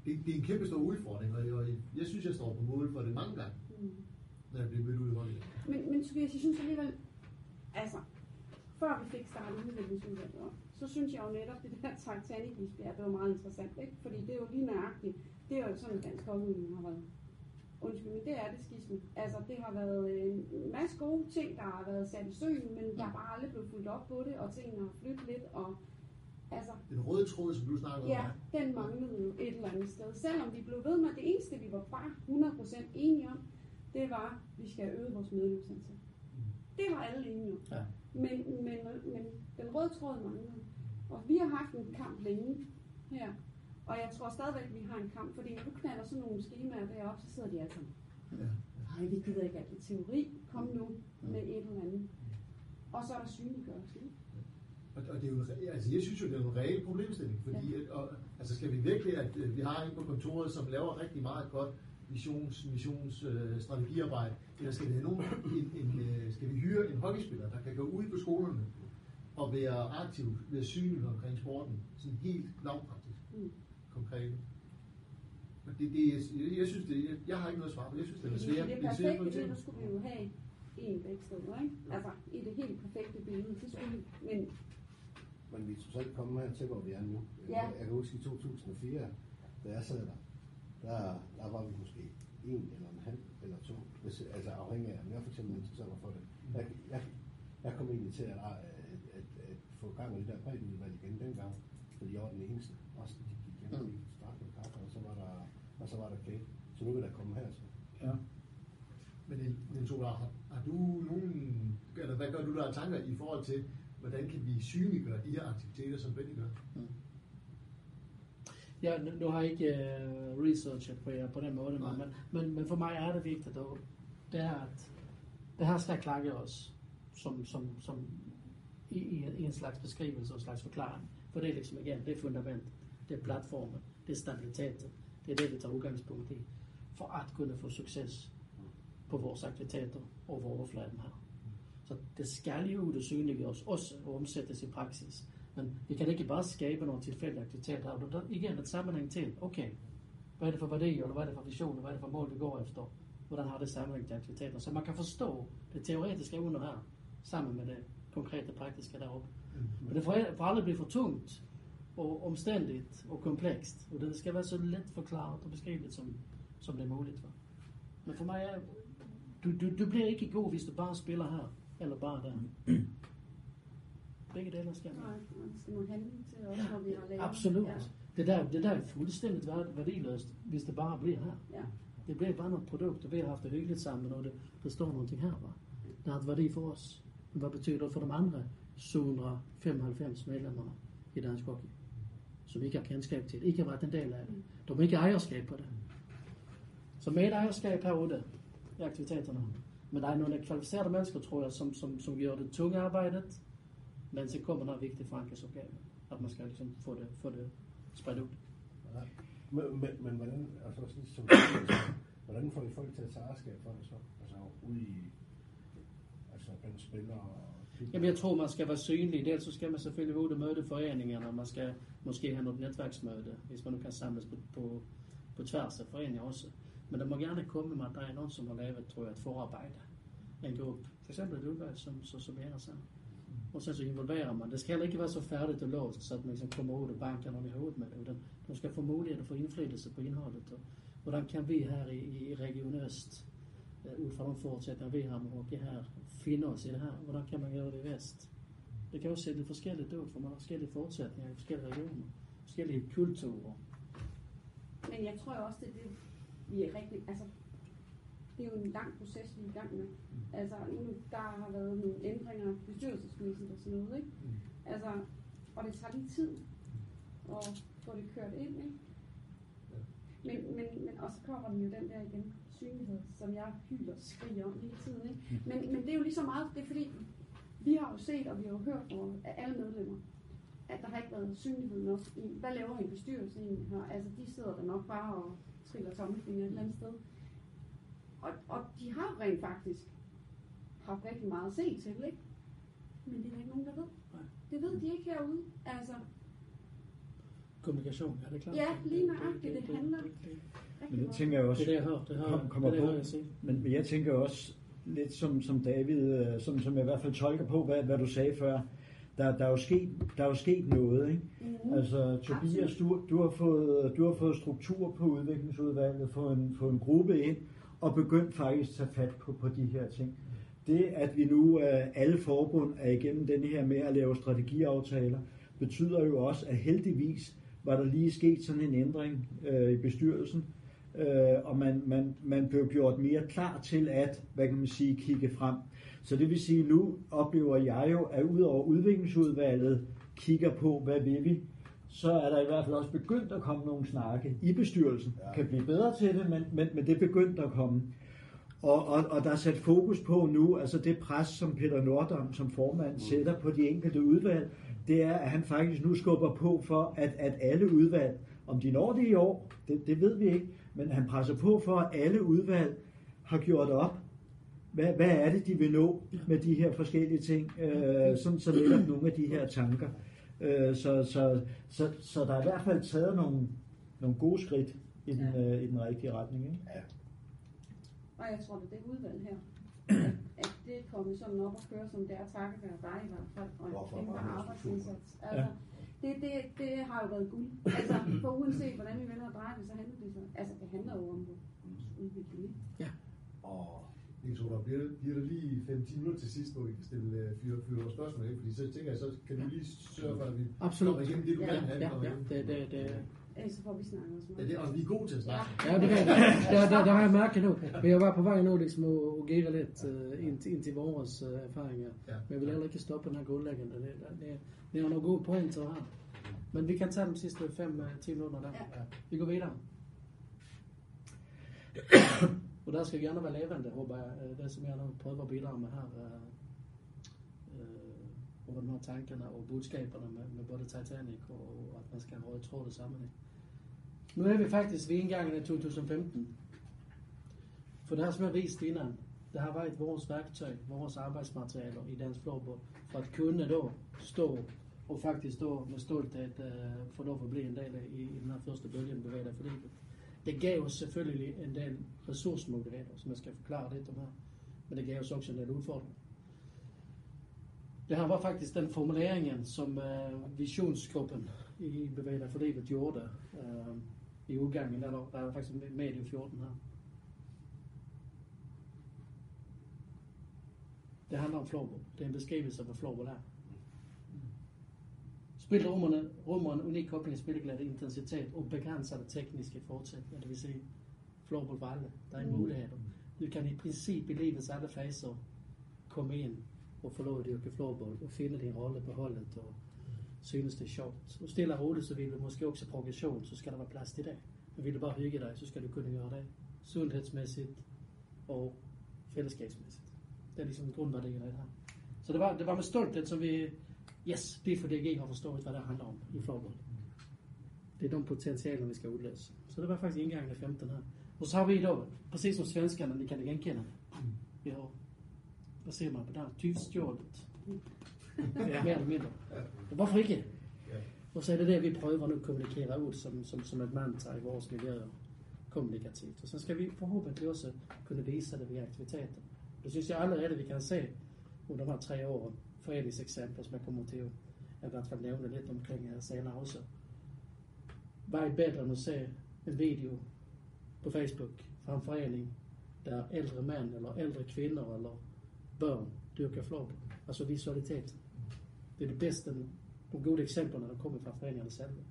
det, det er en kæmpe stor udfordring, og jeg, og jeg synes, jeg står på mål for det mange gange, Mm. når jeg bliver mødt ud i hockey. Men, men Tobias, jeg synes alligevel, altså, før vi fik startet udviklingsudvalget op, så synes jeg jo netop, det der Titanic isbjerg, det var meget interessant, ikke? Fordi det er jo lige nøjagtigt, det er jo sådan, dansk hovedudvikling har været. Undskyld, men det er det skisme. Altså, det har været øh, en masse gode ting, der har været sat i søen, men der er bare aldrig blevet fuldt op på det, og tingene har flyttet lidt, og altså, Den røde tråd, som du snakker om, Ja, den manglede jo et eller andet sted. Selvom vi blev ved med, det eneste vi var bare 100% enige om, det var, at vi skal øge vores medlemsantal. Det var alle enige om. Ja. Men, men, men den røde tråd manglede. Og vi har haft en kamp længe her. Og jeg tror stadigvæk, at vi har en kamp, fordi når du knaller sådan nogle skemaer deroppe, så sidder de alle sammen. Ja. Nej, vi gider ikke alt det teori. Kom nu med et eller andet. Og så er der synliggørelse. Og, og det er jo, altså jeg synes jo, det er en reel problemstilling, fordi at, og, altså skal vi virkelig, at øh, vi har en på kontoret, som laver rigtig meget godt missions, missions øh, strategiarbejde, eller skal vi have nogen, en, en, øh, skal vi hyre en hockeyspiller, der kan gå ud på skolerne og være aktiv, være synlig omkring sporten, sådan helt lavpraktisk, Mm. Konkret. Og det, det, jeg, jeg synes, det, jeg, jeg har ikke noget svar på, jeg synes, det er svært. I det er perfekte billede skulle vi jo have en begge steder, ikke? Altså, i det helt perfekte billede, det skulle vi, men Men vi er trods alt kommet her til, hvor vi er nu. Ja. Jeg kan huske i 2004, da jeg sad der, der, der var vi måske en eller en halv eller to, hvis, altså afhængig af, om jeg for eksempel interesserer mig for det. Jeg, jeg, jeg kom egentlig til at, at, at, at få gang i det der breddeudvalg igen dengang, fordi jeg var den eneste. Og så de gik hjem og Mm. fik start med kaffe, og så var der, og så var der kage. Så nu vil der komme her. Så. Ja. Men Niels Ola, har, har du nogen, eller hvad gør du der af tanker i forhold til, hvordan kan vi synliggøre de her aktiviteter, som Benny gør? Ja, nu, nu har jeg ikke uh, researchet på jer på den måde, men, men, men for mig er det vigtigt, og det er, at det her skal klargøres som, som, som i, i, en- slags beskrivelse og en slags forklaring. For det er liksom igen, det er fundament, det er platformen, det er stabiliteten, det er det vi tager udgangspunkt i, for at kunne få succes på vores aktiviteter over overfladen her. Så det skal jo ud og synliggøres også og omsættes i praksis. Men vi kan ikke bare skabe nogle tilfældige aktiviteter. Og der er igen et sammenhæng til, okay, hvad er det for værdier, eller hvad er det for visioner, hvad er det for mål, vi går efter? Hvordan har det sammenhæng til aktiviteter? Så man kan forstå det teoretiske under her, sammen med det konkrete praktiske deroppe. Men det får, får aldrig blive for tungt og omstændigt og komplekst. Og det skal være så let forklaret og beskrevet som, som det er muligt. For. Men for mig er, du, du, du bliver ikke god, hvis du bare spiller her, eller bare der. Begge dele skal man. lavet. Absolut. Ja. Det der, det der er fuldstændig værd- værdiløst, hvis det bare bliver her. ja. Det bliver bare noget produkt, og vi har haft det hyggeligt sammen, og det, der står någonting her. Va? Det har et værdi for os. Men hvad betyder det for de andre 795 medlemmer i dansk hockey? Som ikke har kendskab til det, ikke har været en del af det. De har ikke ejerskab på det. Så med ejerskab herude i aktiviteterne. Men der er nogle kvalificerede mennesker, tror jeg, som, som, som gør det tunge arbejdet, men så kommer der en vigtig forankringsopgave. At man skal ligesom få det, få det spredt ud. Ja. Men, men, men hvordan, altså som, altså, hvordan får I folk til at tage ejerskab for det så? Altså ude i, altså blandt spillere og Jamen, jeg tror, man skal være synlig. Dels så skal man selvfølgelig ud og møde foreningerne, og man skal måske have noget netværksmøde, hvis man nu kan samles på, på, på tværs af foreninger også. Men der må gerne komme med, at der er nogen, som har lavet, tror jeg, et forarbejde. En gruppe, for eksempel et udvalg, som, som, som er sig. Og så, så involverer man. Det skal heller ikke være så færdigt og låst, så at man liksom kommer ud og banker nogen i hovedet med det. Utan de skal få mulighed at få indflydelse på indholdet. Og hvordan kan vi her i, i, i Region Øst, ud fra de forudsætninger vi har med hockey her, finde os i det her? Hvordan kan man gøre det i vest? Det kan jo se lidt forskelligt ud, for man har forskellige forudsætninger i forskellige regioner, forskellige kulturer. Men jeg tror også, det er det, vi er rigtig, altså, det er jo en lang proces, vi er i gang med. Altså, nu, der har været nogle ændringer bestyrelsesmæssigt og sådan noget, ikke? Altså, og det tager lige tid at få det kørt ind, ikke? Men, men, men også kommer den jo den der igen, synlighed, som jeg hyler og skriger om hele tiden, ikke? Men, men det er jo lige så meget, det er fordi, vi har jo set, og vi har jo hørt fra alle medlemmer, at der har ikke været synlighed nok i, hvad laver en bestyrelse egentlig her? Altså, de sidder der nok bare og triller tommelfinger et eller andet sted. Og, og de har rent faktisk haft rigtig meget at se til, ikke? Men det er der ikke nogen, der ved. Det ved de ikke herude. Altså, Kommunikation, ja, det er klart. Ja, lige nøjagtigt, det handler det, rigtig Men det tænker jeg også, det er det, har. Det har, Kom- kommer det, er det, på. har jeg set. Men, men jeg tænker også, lidt som, som David, øh, som, som jeg i hvert fald tolker på, hvad, hvad du sagde før. Der, der, er jo sket, der er jo sket noget, ikke? Mm. Altså, Tobias, du, du, har fået, du har fået struktur på udviklingsudvalget, fået en, fået en gruppe ind, og begyndt faktisk at tage fat på, på de her ting. Det, at vi nu øh, alle forbund er igennem den her med at lave strategiaftaler, betyder jo også, at heldigvis var der lige sket sådan en ændring øh, i bestyrelsen, øh, og man, man, man blev gjort mere klar til at, hvad kan man sige, kigge frem. Så det vil sige, nu oplever jeg jo, at udover udviklingsudvalget kigger på, hvad vil vi, så er der i hvert fald også begyndt at komme nogle snakke i bestyrelsen. Ja. Kan blive bedre til det, men, men, men det er begyndt at komme. Og, og, og der er sat fokus på nu, altså det pres, som Peter Nordam som formand sætter på de enkelte udvalg, det er, at han faktisk nu skubber på for, at, at alle udvalg, om de når det i år, det, det ved vi ikke, men han presser på for, at alle udvalg har gjort op, hvad, hvad er det, de vil nå med de her forskellige ting, øh, sådan så netop nogle af de her tanker. Øh, så, så, så, så der er i hvert fald taget nogle, nogle gode skridt i den, øh, i den rigtige retning. Ikke? Ja. Og jeg tror, at det udvalg her, at det er kommet sådan op og køre, som det er takket være dig i hvert fald, og en kæmpe arbejdsindsats. Altså, det, det, det har jo været guld. Altså, for uanset hvordan vi vender og drejer det, så handler det så, altså det handler jo om vores udvikling. ikke? Og Jeg tror, der bliver, bliver der lige 5-10 minutter til sidst, hvor vi kan stille uh, fyre, fyre vores spørgsmål af, fordi så tænker jeg, så kan du lige sørge for, at vi Absolut. kommer igennem det, du Ja, gerne have. Ja, ja, det, det, det, så får vi snakket os Ja, det, og vi er gode til at snakke. Ja, det kan jeg. Der, der, der har jeg mærket nu. Men jeg var på vej nu liksom at, at give lidt uh, ind, ind til vores uh, erfaringer. Ja. Men jeg vil heller ikke stoppe den her grundlæggende. Det, det, det, det er nogle gode pointer her. Men vi kan tage de sidste 5-10 minutter der. Ja. Vi går videre. Og der skal gerne være levende, håber jeg. Øh, Det som jeg nu prøver at bidrage med her. Øh, øh, tankerne og budskaberne med, med både Titanic og at man skal have røde tråd i. Nu er vi faktisk ved indgangen af 2015. For det her som jeg vist innan, det har været vores værktøj, vores arbejdsmaterialer i Dansk Floorball, for at kunne då stå og faktisk stå med stolthed uh, få lov at blive en del i, i den her første bølge med bevægelser for livet. Det gav os selvfølgelig en del ressourcemuligheder, som jeg skal forklare lidt om her. Men det gav os også en del udfordringer. Det her var faktisk den formuleringen, som uh, visionsgruppen i Bevægelser for livet gjorde uh, i udgangen. Der, der er faktisk med i 14 her. Det handler om floorball. Det er en beskrivelse af, hvad floorball er. Spil rummerne rummer en unik kobling af spilleglæde, intensitet og begrænsede tekniske forudsætninger. Det vil sige floorball for alle. Der er muligheder. Du kan i princip i livets alle faser komme ind og få lov at dyrke floorball og finde din rolle på holdet og synes det er sjovt. Og stille og roligt, så vil du måske også progression, så skal der være plads til det. Men vil du bare hygge dig, så skal du kunne gøre det sundhedsmæssigt og fællesskabsmæssigt. Det er ligesom grundværdien af det her. Så det var, det var med stolthed, som vi, yes, det er fordi DG har forstået, hvad det handler om i floorball. Det er de potentialer, vi skal udløse. Så det var faktisk indgangen af 15 her. Og så har vi då, precis som svenskarna, ni kan det genkende. Vi har, hvad ser man på der? Tyvstjålet. Ja. Mere eller mindre. Hvorfor ikke? Ja. Og så er det det, vi prøver nu at kommunikere ud som, som, som et mantra i vores miljøer kommunikativt. Og så skal vi forhåbentlig også kunne vise det via aktiviteter. Det synes jeg allerede, vi kan se under de her tre åren foreningseksempler, som jeg kommer til at i hvert fall nævne lidt omkring her senere også. Hvad er bedre end at se en video på Facebook fra en forening, der äldre män eller äldre kvinnor eller børn dyrkar floorball. Alltså visualitet. Det är det bästa, de goda exemplen de kommer från föreningarna själva.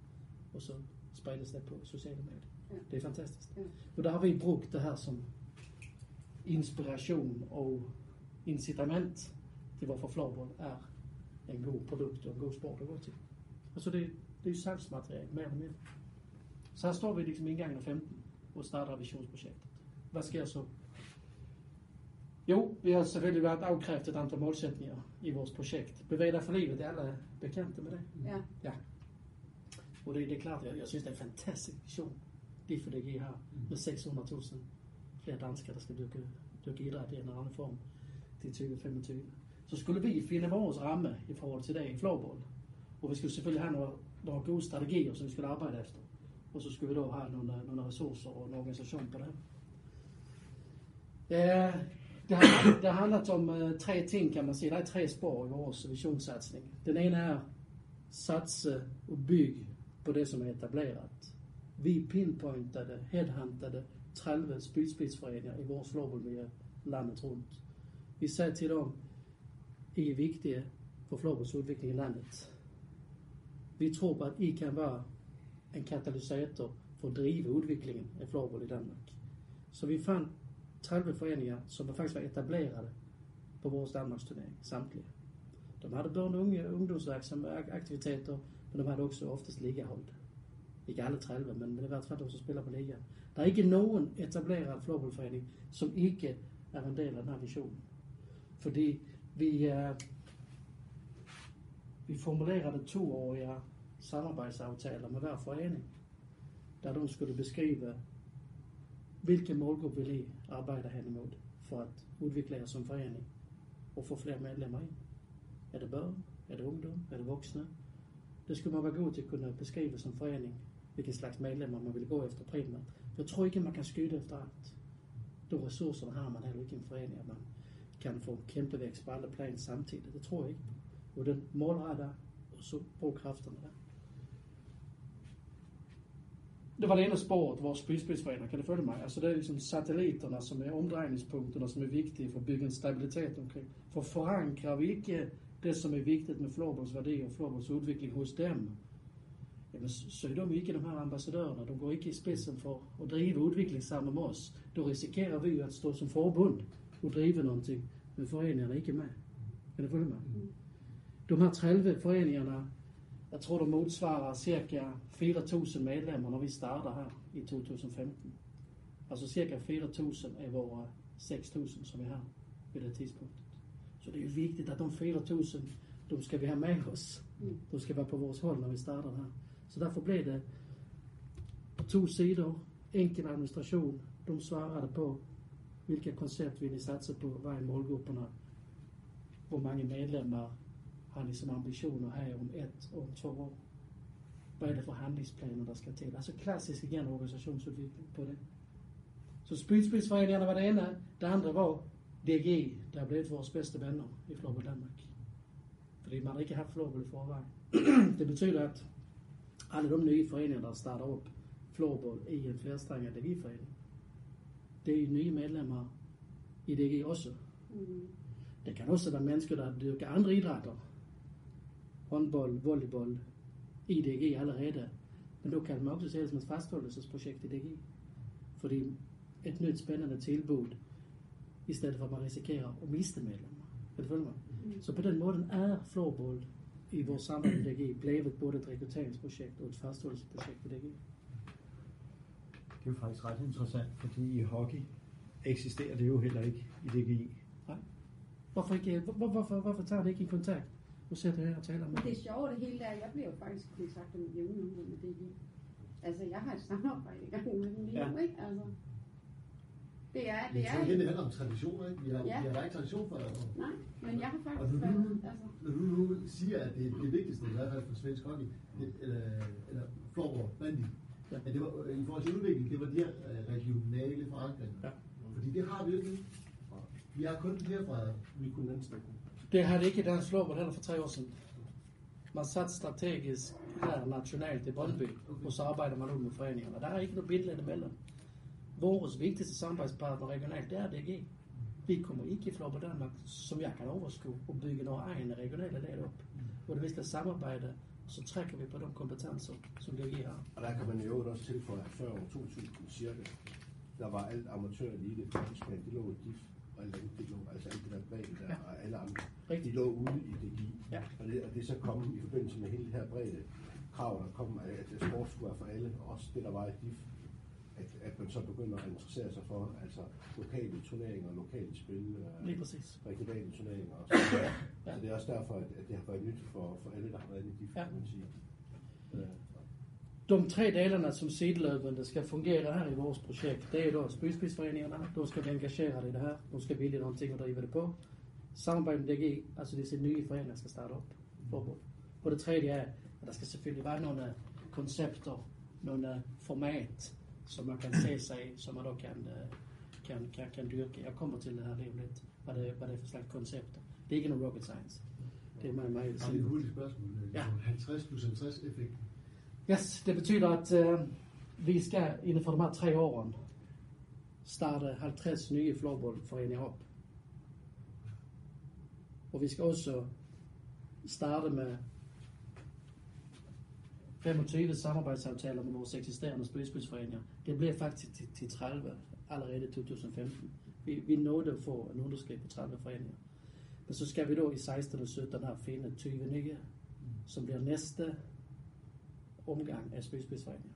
Och så sprids det på sociala medier. Ja. Det är fantastiskt. Ja. Och där har vi brukt det här som inspiration och incitament till varför floorball är en god produkt och en god sport att gå till. Alltså det, det är ju salgsmaterial, mer eller mindre. Så här står vi liksom i ingången av 15 och startar visionsprojektet. Vad sker så? Jo, vi har selvfølgelig været afkrævet et antal målsætninger i vores projekt. Bevæg dig for livet, er alle bekendte med det? Ja. Ja. Och det, det är klart, jag, jag synes det är en fantastisk vision. Det har med 600 000 fler danskere, der skal dyrke, dyrke idræt i en eller anden form til 2025. Så skulle vi finde vores ramme i forhold til det i floorball. Og vi skulle selvfølgelig have nogle, nogle gode strategier, som vi skulle arbejde efter. Og så skulle vi då have nogle, nogle ressourcer og en organisation på det. Ja, det har, det har handlat om øh, tre ting kan man säga. Det är tre spår i vår visionssatsning. Den ena är satsa och bygg på det som är etablerat. Vi pinpointade, headhuntade 30 spydspidsforeninger i vår floorballmiljø landet runt. Vi säger till dem, I är viktiga för floorballets utveckling i landet. Vi tror på, att I kan vara en katalysator för att driva utvecklingen i floorball i Danmark. Så vi fann 30 föreningar som faktiskt var etablerade på vores Danmarks turnering, samtliga. De hade børn og unge, ungdomsaktiviteter, men de hade också oftast ligahold. Ikke alle 30, men det var i hvert fall de, som spiller på ligan. Der er ikke nogen etableret floorballforening, som ikke er en del af den her visionen. Fordi vi, uh, vi formulerede toårige samarbejdsaftaler med hver forening, der de skulle beskrive, hvilke målgrupper vi I arbejde hen imod for at udvikle jer som forening og få flere medlemmer ind. Er det børn? Er det ungdom? Er det voksne? Det skulle man være god til at kunne beskrive som forening, hvilken slags medlemmer man vil gå efter primært. Jeg tror ikke, man kan skyde efter alt. De ressourcer har man heller ikke i en forening, at man kan få kæmpe vækst på alle plan samtidig. Det tror jeg ikke. Og den målretter, og så brug kræfterne der. Det var det ena spåret, spydspidsforeninger, kan du følge mig? Altså det är liksom satelliterna som är omdrejningspunkterna som är viktiga för att bygga en stabilitet omkring. För förankrar vi ikke det som är viktigt med Florballs værdi og Florballs udvikling hos dem, jamen så är de ikke de her ambassadørerne. De går ikke i spidsen for at drive udvikling sammen med os. Då risikerer vi ju att stå som forbund och driva någonting, men foreningerne er ikke med. Kan du følge mig? De her 30 foreningerne, jeg tror, de motsvarer cirka 4.000 medlemmer, når vi starter her i 2015. Altså cirka 4.000 af vores 6.000, som vi har ved det tidspunkt. Så det er jo vigtigt, at de 4.000, de skal vi have med os. De skal være på vores hold, når vi starter her. Så derfor blev det på to sider, enkel administration. De svarede på, hvilket koncept vil I satse på, hvad er målgrupperne, hvor mange medlemmer har ni som ambition at have om ett om to år? Hvad er det for handlingsplaner, der skal til? Altså klassisk igen organisationsudvikling på det. Så spydspidsforeningerne var det ene. Det andre var DG, der er blevet vores bedste venner i Floorball Danmark. Fordi man har ikke haft floorball i forvejen. det betyder, at alle de nye foreninger, der starter op floorball i en flerstrenget DG-forening, det er nye medlemmer i DG også. Mm. Det kan også være mennesker, der dyrker andre idrætter. Håndbold, volleyball, i DG allerede. Men då kan man også se det som et fastholdelsesprojekt i DG. Fordi et nyt spændende tilbud, i stedet for at man risikerer at miste du følge mig? Mm. Så på den måden er floorball i vores samarbejde med DG blevet både et rekrutteringsprojekt og et fastholdelsesprojekt på DG. Det er jo faktisk ret interessant, fordi i hockey eksisterer det jo heller ikke i DGI. Hvorfor, ikke, hvor, hvorfor, hvorfor tager det ikke en kontakt? Nu sætter jeg her og taler med Men det er sjovt, det hele der. Jeg bliver jo faktisk kontaktet med jævne mellemrum med DG. Altså, jeg har et samarbejde i gang med dem lige Ja. nu, ikke? Altså, det er, det er, det handler om traditioner, ikke? Vi har, Ja. vi har ikke tradition for det. nej, men jeg har Og faktisk været, nu, altså, når du nu siger, at det, det vigtigste, i hvert fald for svensk hockey, det, eller, eller floorball, bandy, Ja. at det var, øh, i forhold til udvikling, det var de her øh, regionale forankringer. Ja. Fordi det har vi jo ikke. Vi har kun her fra Vi kunne landstækken. Det hade ikke dansk floorball heller för tre år sedan. Man satt strategiskt här nationellt i Brøndby, och så arbetar man ud med foreningerne. Der er ikke noget billede imellem. Vores vigtigste samarbejdspartner regionalt, det er DG. Vi kommer ikke i Floorball Danmark, som jag kan overskue, och bygge några egna regionala delar upp. Och det vi skal samarbejde, så trækker vi på de kompetencer, som DG har. Og der kan man jo også tilføje, at før år 2000 cirka, der var alt amatørelite på Tyskland, det lå i DIF, og alt andet, det lå, altså alt det der bredde der, Ja. og alle andre, Rigtigt. de lå ude i DGI. Ja. Og det, og det så kommet i forbindelse med hele det her bredde krav, der kom, at sport skulle være for alle, og også det, der var i DIF, at, at man så begynder at interessere sig for altså lokale turneringer, lokale spil, Lige øh, præcis. regionale turneringer og noget. Ja. Så det er også derfor, at, at det har været nyt for, for alle, der har været inde i DIF, Ja. kan man sige. Øh, De tre delarna som sidelöpande ska fungera här i vårt projekt, det är då spydspidsforeningarna, de ska bli engagerade i det här, de ska vilja någonting och driva det på. Samarbete med DG, alltså dessa nya föreningar ska starta upp. Floorball. Och det tredje är att det ska selvfølgelig vara några koncepter, några format som man kan se sig, som man då kan, eh, kan, kan, kan dyrke. Jeg kommer til det om lidt, hvad det, hvad det er for slags koncepter. Det er ikke noget rocket science. Det er meget, meget Jeg har lige et hurtigt spørgsmål. Øh, Ja. 50 plus 50 effekt. Yes, det betyder at øh, vi skal inden for de her tre årene starte 50 nye floorballforeninger op. Og vi skal også starte med 25 samarbejdsaftaler med vores eksisterende spilspilsforeninger. Det bliver faktisk til, til 30 allerede i 2015. Vi, vi nåede at få en underskrift på 30 foreninger. Men så skal vi då i 16 og 17 her finde 20 nye, som bliver næste omgang af spilspidsforeninger.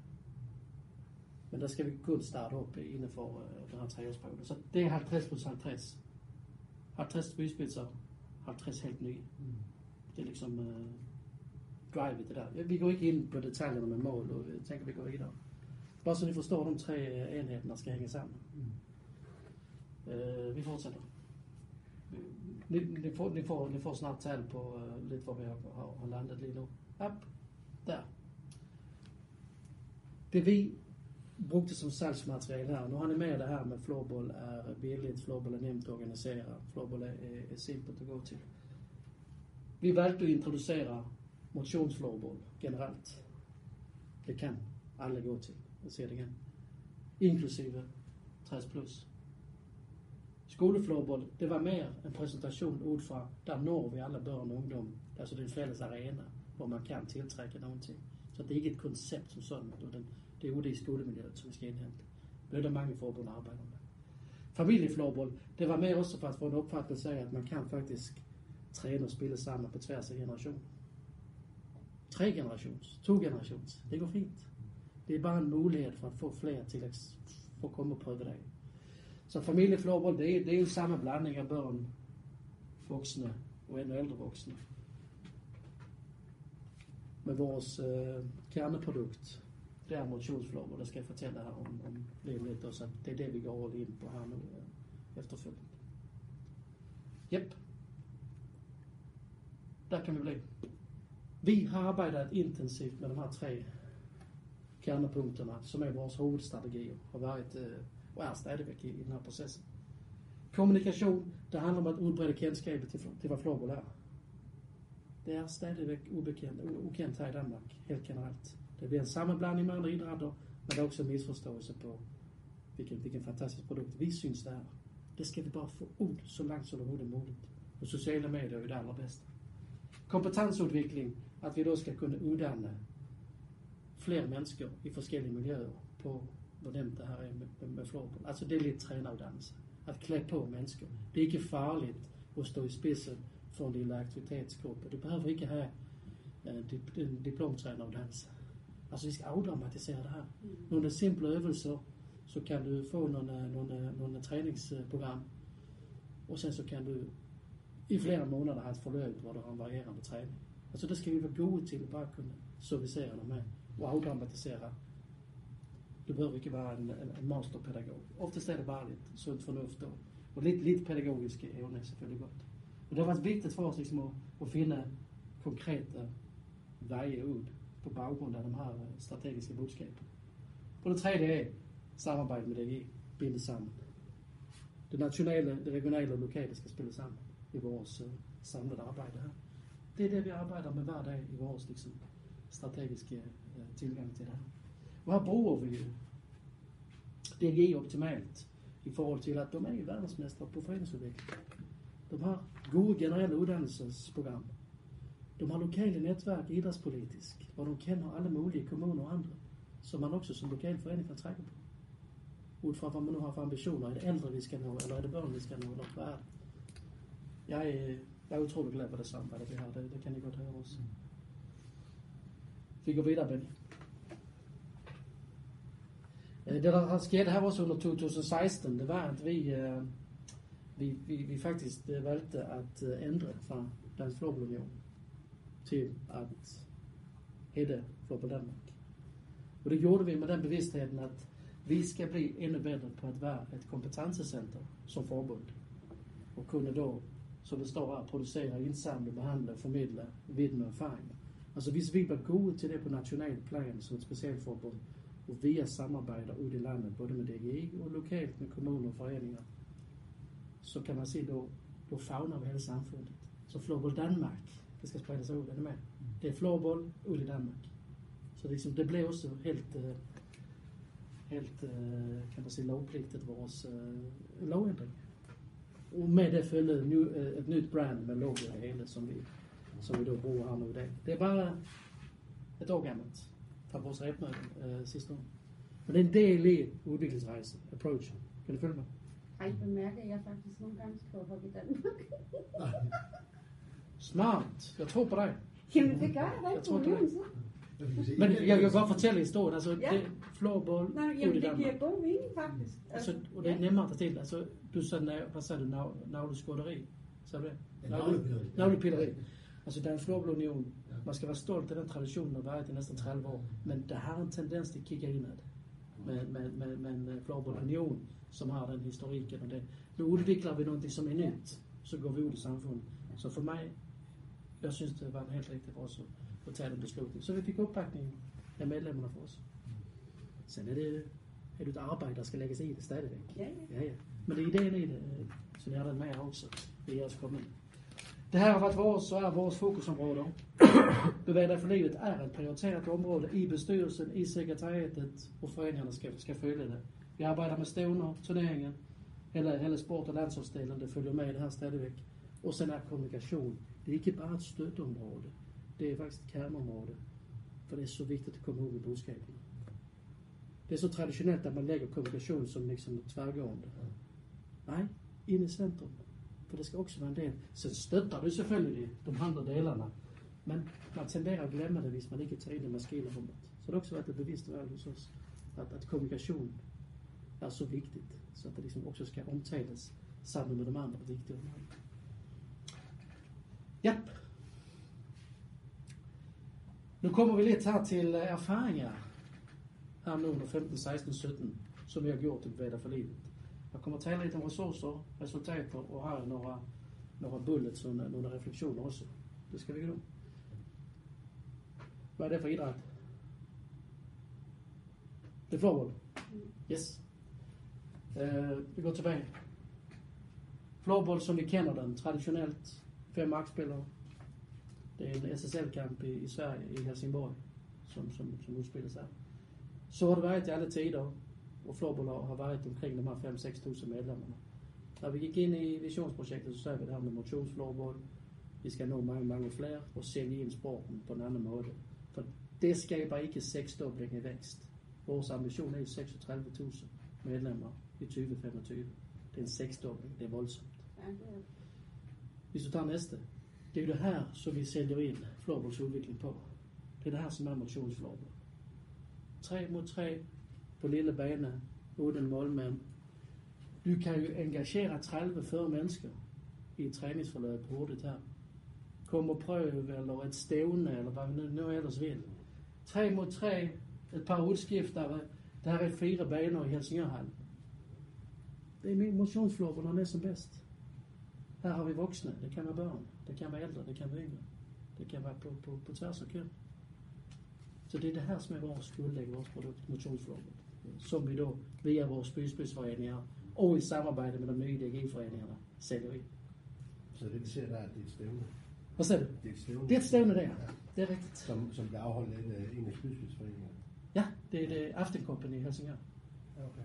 Men der skal vi kun starte op inden for øh, den her treårsperiode. Så det er 50 plus 50. 50 spilspidser, 50 helt nye. Det er liksom uh, drive det der. Vi går ikke ind på detaljerne med mål, og jeg tænker, vi går der. Bare så ni forstår de tre øh, enheder, der skal hænge sammen. Uh, vi fortsætter. Ni, ni, får, ni, får, ni får snart tal på uh, lidt, hvor vi har, har, har landet lige nu. Op, der. Det vi brugte som salgsmateriale her, nu har ni med det her med floorball er billigt, floorball er nemt at organisere, floorball er, er, er simpelt at gå til. Vi valgte at introducere motionsfloorball generelt. Det kan alle gå til. Jeg siger det igen. Inklusive 60 plus. Skolefloorball, det var mere en præsentation ud fra, der når vi alle børn og ungdom. Altså det er en fælles arena, hvor man kan tiltrække nogen. Så det er ikke et koncept som sådan, utan det er ude i skolemiljøet, som vi skal indhente. Det er der mange forbund arbejder med. Familiefloorball, det var med også for at få en opfattelse af, at man kan faktisk træne og spille sammen på tværs af generationer. Tre generations, to generations, det går fint. Det er bare en mulighed for at få flere til at få komme og prøve det af. Så familiefloorball, det er, det er jo samme blanding af børn, voksne og endnu ældre voksne. Med vores øh, kerneprodukt, det er motionsfloorball, der skal fortælle her om, om lidt, og så det er det, vi går over ind på her nu øh, efterfølgende. Yep. Der kan vi blive. Vi har arbejdet intensivt med de her tre kernepunkterna som är vores hovedstrategier har varit øh, och är stadigvæk i, i den här processen. Kommunikation, det handlar om att udbrede kendskabet till, till vad floorball är. Det är stadigvæk ubekendt, u- ukendt här i Danmark, helt generellt. Det blir en sammanblandning med andra idrotter, men det är också en missförståelse på vilken, vilken fantastisk produkt vi syns det är. Det ska vi bara få ut så långt som det är möjligt. Och sociala medier är ju det allra bästa. Kompetensutveckling, att vi då ska kunna uddanne fler människor i olika miljöer på, vad det här är med, med, med floorball. Alltså det är lite tränardansen. Att klä på människor. Det är inte farligt att stå i spidsen för en lilla aktivitetsgrupp. Du behøver ikke have øh, uh, dip, Alltså. Altså vi skal afdramatisere det her. Nogle simple øvelser, så kan du få nogle, øh, nogle, øh, nogle træningsprogram. Og sen så kan du i flere måneder have et forløb, hvor du har en varierende træning. Altså det skal vi være gode til at bare kunne servicere dem med og afdramatisere. Du behøver ikke være en, en, en masterpedagog. Oftast er det bare lidt sundt fornuft og, og lidt, lidt pædagogiske evner selvfølgelig godt. Og det har været vigtigt for os liksom, at, at finde konkrete veje ud på baggrund af de her strategiska øh, strategiske budskaber. På det tredje er samarbejde med DGI, binde sammen. Det nationale, det regionale og lokale skal spille sammen i vores uh, samlede arbejde her. Det er det, vi arbejder med hver dag i vores liksom, strategiske uh, tilgang til det her. Og her bruger vi DGI optimalt i forhold til, at de er jo på foreningsudvikling. De har gode generelle uddannelsesprogram. De har lokale netværk idrætspolitisk, hvor de kender alle mulige kommuner og andre, som man også som lokal forening kan trække på. Ud fra, hvad man nu har for ambitioner. Er det ældre, vi skal nå, eller er det børn, vi skal nå, eller hvad er det? Jeg, øh, jeg er utrolig glad for det samarbejde, vi har. Det, det kan I godt høre også. Vi går videre, Benny. Eh, øh, Det der har sket her også under 2016, det var at vi, øh, vi, vi, vi faktisk øh, valgte at ændre fra Dansk Floorball till til at hedde Floorball Danmark. Og det gjorde vi med den bevidstheden, at vi skal blive endnu bedre på at være et kompetencecenter som forbund. Og kunne då, som det står her, producere, indsamle, behandle förmedla, formidle viden og erfaring. Altså hvis vi var gode til det på nationell plan som et specialforbund, og via samarbejder ud i landet, både med DGI og lokalt med kommuner og foreninger, så kan man se, då, då fagner vi hele samfundet. Så Floorball Danmark, det ska spridas sig ud, er det är Det er floorball ud i Danmark. Så det, liksom, det blev också helt, øh, helt øh, kan man säga, lovpligtigt vores øh, lovændring. Och med det följde nu, øh, et brand med logo og det som vi, som vi då bor här nu Det. Det är bara ett år gammalt. fra vores repmøde øh, sidste år. Men det er en del i udviklingsrejsen, approach. Kan du følge mig? Ej, bemærker jeg faktisk nogle gange skriver op i Danmark? Smart. Jeg tror på dig. Jamen, det gør jeg da Jeg ikke tror, på min side. Men jeg kan godt fortælle historien. Altså, Ja. det floorball Nej, jamen, i det Danmark. giver god mening, faktisk. Altså, og det er nemmere at fortælle. Altså, du sagde, nav- hvad sagde du, nav, navleskåderi? Så det? Ja, navlepilleri. Navlepilleri. Altså, der er en floorball-union. Ja. Man skal være stolt af den tradition, der har været de næste 30 år. Men der har en tendens til at kigge indad med, med, med, med en floorball-union, som har den historikken og det. Nu udvikler vi noget, som er nyt, så går vi ud i samfundet. Så for mig, jeg synes, det var en helt rigtig også at tage den beslutning. Så vi fik opbakning af medlemmerne for os. Sen er det, er det et arbejde, der skal lægges i det stadigvæk. Ja, ja. Ja, ja. Men det er ideen i det, øh, så jeg har den med også, ved jeres kommet. Det her har været vores, så er vores fokusområde. Bevæg for livet er et prioriteret område i bestyrelsen, i sekretariatet, og foreningerne skal, skal følge det. Vi arbejder med stævner, turneringen, eller hele sport- og landsholdsdelen, det følger med i det her stadigvæk. Og sen er kommunikation. Det er ikke bare et støtteområde. Det er faktisk et kerneområde. For det er så vigtigt at komme ud med budskaberne. Det er så traditionelt, at man lægger kommunikation som liksom tværgående. Nej, ind i centrum. For det skal også være en del. Så støtter du selvfølgelig de andre delene. Men man tenderer at glemme det, hvis man ikke tager ind i maskinrummet. Så det har også været et bevidst valg hos os, at, at kommunikation er så vigtigt, så at det liksom også skal omtales sammen med de andre vigtige områder. Ja. Nu kommer vi lidt her til øh, erfaringer her nu under 15, 16, 17, som vi har gjort i Bevæger for livet. Jeg kommer at tale lidt om ressourcer, resultater og har några, några bullets och några reflektioner också. Det ska vi gå. Vad är det för idrott? Det är floorball? Yes. Uh, vi går tillbaka. Floorball som vi känner den traditionellt, fem markspelare. Det är en SSL-kamp i, i Sverige, i Helsingborg, som, som, som udspiller sig. Så har det været i alle tider, och floorball har været varit omkring de här 5-6 tusen medlemmarna. När vi gick in i visionsprojektet så sa vi det här med motionsfloorball. Vi ska nå mange, mange flere og sælge ind sporten på en anden måde. For det skaber ikke seksdobling i vækst. Vores ambition er 36.000 medlemmer i 2025. Det er en seksdobling. Det er voldsomt. Ja, det er hvis du tager næste. Det er jo det her, som vi sælger ind florballs udvikling på. Det er det her, som er motionsflorball. 3 mod 3 på lille bane, uden målmand. Du kan jo engagere 30-40 mennesker i et træningsforløb hurtigt her. Kom og prøv, eller et stævne, eller hvad vi nu- nu ellers vil. 3 mod 3, et par udskifter, Der er fire baner i Helsingørhallen. Det er min motionsflor, når den er som bedst. Her har vi voksne, det kan være børn, det kan være ældre, det kan være yngre. Det kan være på, på, på tværs af køn. Så det er det her, som er vores guldlæg, vores produkt, motionsflor. Som vi då via vores byspidsforeninger og i samarbejde med de nye DG-foreningerne sælger vi. Så det vi ser der, det er et stævne. Hvad sagde du? Det er et stævne. Det er et stævne der. Det er rigtigt. Som, som afholdt af en af- en spydspidsforeningerne. Ja, det er det Aftenkompany i Helsingør. Ja, okay.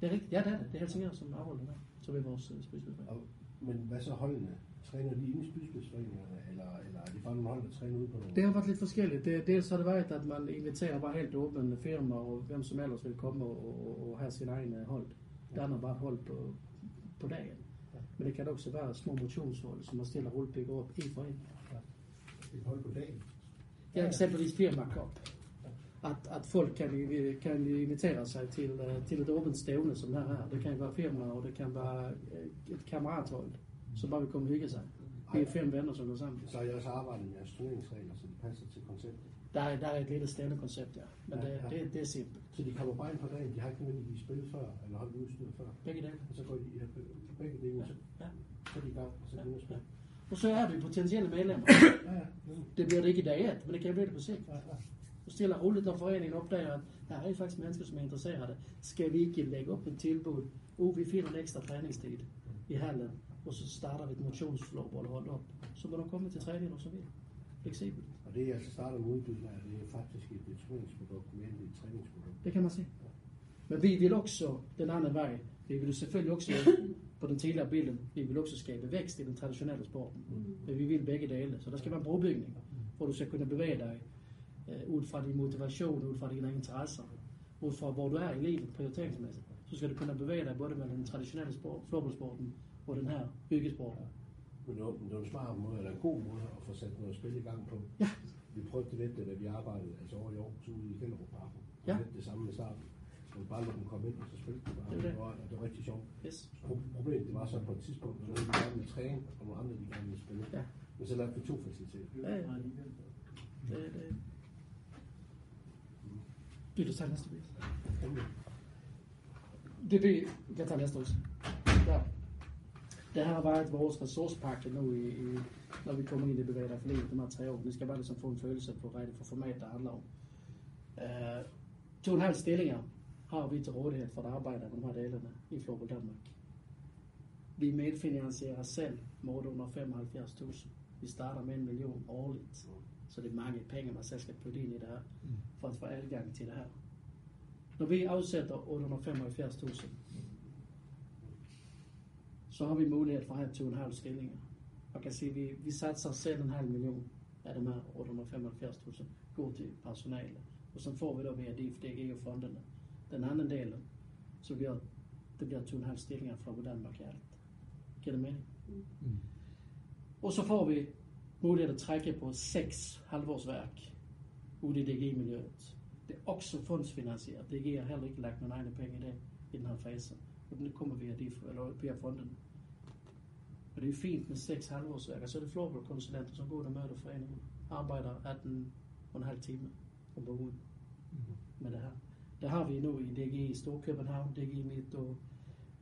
Det er rigtigt. Ja, det er det. Det er Helsingør, som afholder det. Så vores uh, spidsbydsforening. Og, men hvad så holdene? Træner de inde i spydspidsforeningerne, eller, eller er de bare nogle hold, der træner ude på nogle? Det har været lidt forskelligt. Det, dels har det været, at man inviterer bare helt åbne firmaer, og hvem som ellers vil komme og, og, og have sin egen øh, hold. Der er bare hold på, på dagen. Men det kan også være små motionshold, som man stiller rullebækker op i foreningen. Et hold på dagen. Ja, eksempelvis firma Cup. At, at folk kan, kan invitere sig til, øh, til et åbent stævne, som det her. Det kan være firma, og det kan være øh, et kammerathold, som bare vil komme og hygge sig. Vi er fem venner, som går sammen. Så jeg også arbejdet med jeres turneringsregler, så de passer til konceptet. Der er, der er et lille stævnekoncept, ja. Men Ja, det, ja. det, det er simpelt. Så de kommer bare ind på dagen, de har ikke nødvendigvis spillet før, eller holdt udstyr før. Begge dele. Og så går de ja, begge dele, så, Ja. så er de i gang, og så de spille. Og så er vi potentielle medlemmer. Ja, ja. Det bliver det ikke i dag men det kan blive det på sigt. ja, ja. Og stiller roligt, når foreningen opdager, at der er faktisk mennesker, som er interesserede. Skal vi ikke lægge op et tilbud? Uh, vi finder en ekstra træningstid i hallen, og så starter vi et motionsfloorball hold op. Så må du komme til træning, du så vil. Fleksibelt. Og det, jeg så starter med af, det er faktisk et turneringsprodukt mere end et træningsprodukt. Det kan man se. Men vi vil også den anden vej. Vi vil selvfølgelig også på den tidligere billede, vi vil også skabe vækst i den traditionelle sport. Men vi vil begge dele. Så der skal være en brobygning, hvor du skal kunne bevæge dig ud fra din motivation, ud fra dine interesser, ud fra hvor du er i livet prioriteringsmæssigt. Så skal du kunne bevæge dig både med den traditionelle sport, floorballsporten og den her det var, men det var en smart måde, eller en god måde at få sat noget spil i gang på. Ja. Vi prøvede det lidt, da vi arbejdede altså over i Aarhus ude i Kælderup Parken. Ja. Lidt det samme med starten. Man bare lade dem komme ind, og så spille de bare. Det er det. Det, var, og det var rigtig sjovt. Yes. Pro- Problemet det var så på et tidspunkt, at nogle gerne ville træne, og nogle andre de gerne ville spille. Ja. Men så lavede vi to faciliteter. Ja, ja. Det, det. Vil du tage næste bil? Det vi vi kan tage næste også. Ja. Det her har været vores ressourcepakke nu, i, i, når vi kommer ind i bevæget for livet de her tre år. Vi skal bare ligesom få en følelse på, hvad det for format, der handler om. Uh, to og en halv stillinger har vi til rådighed for at arbejde med de her delene i Floorball Danmark. Vi medfinansierer selv med 875.000. Vi starter med en million årligt. Så det er mange penge, man skal putte ind i det her, for at få adgang til det her. Når vi afsætter 875.000, så har vi mulighed for at have to og en halv stillinger. Og kan sige, at vi, vi satser selv en halv million af dem her 875.000 går til personale. Og så får vi da via DIF, DG og fondene. Den anden del, så bliver det bliver to og en halv stillinger fra Danmark i alt. Giver det mening? Mm. Og så får vi at trække på ude i DG-miljøet. Det er også fondsfinansieret. DG har heller ikke lagt nogle egne penge i det i den her fase. Og det kommer via, de, eller via fonden. Og det er fint med seks halvårsværk. Og så er det floorballkonsulenter, som går ud og møder foreningen. Arbejder 18 og en halv time om ugen med det her. Der har vi nu i DG i Storkøbenhavn, DG i Midt og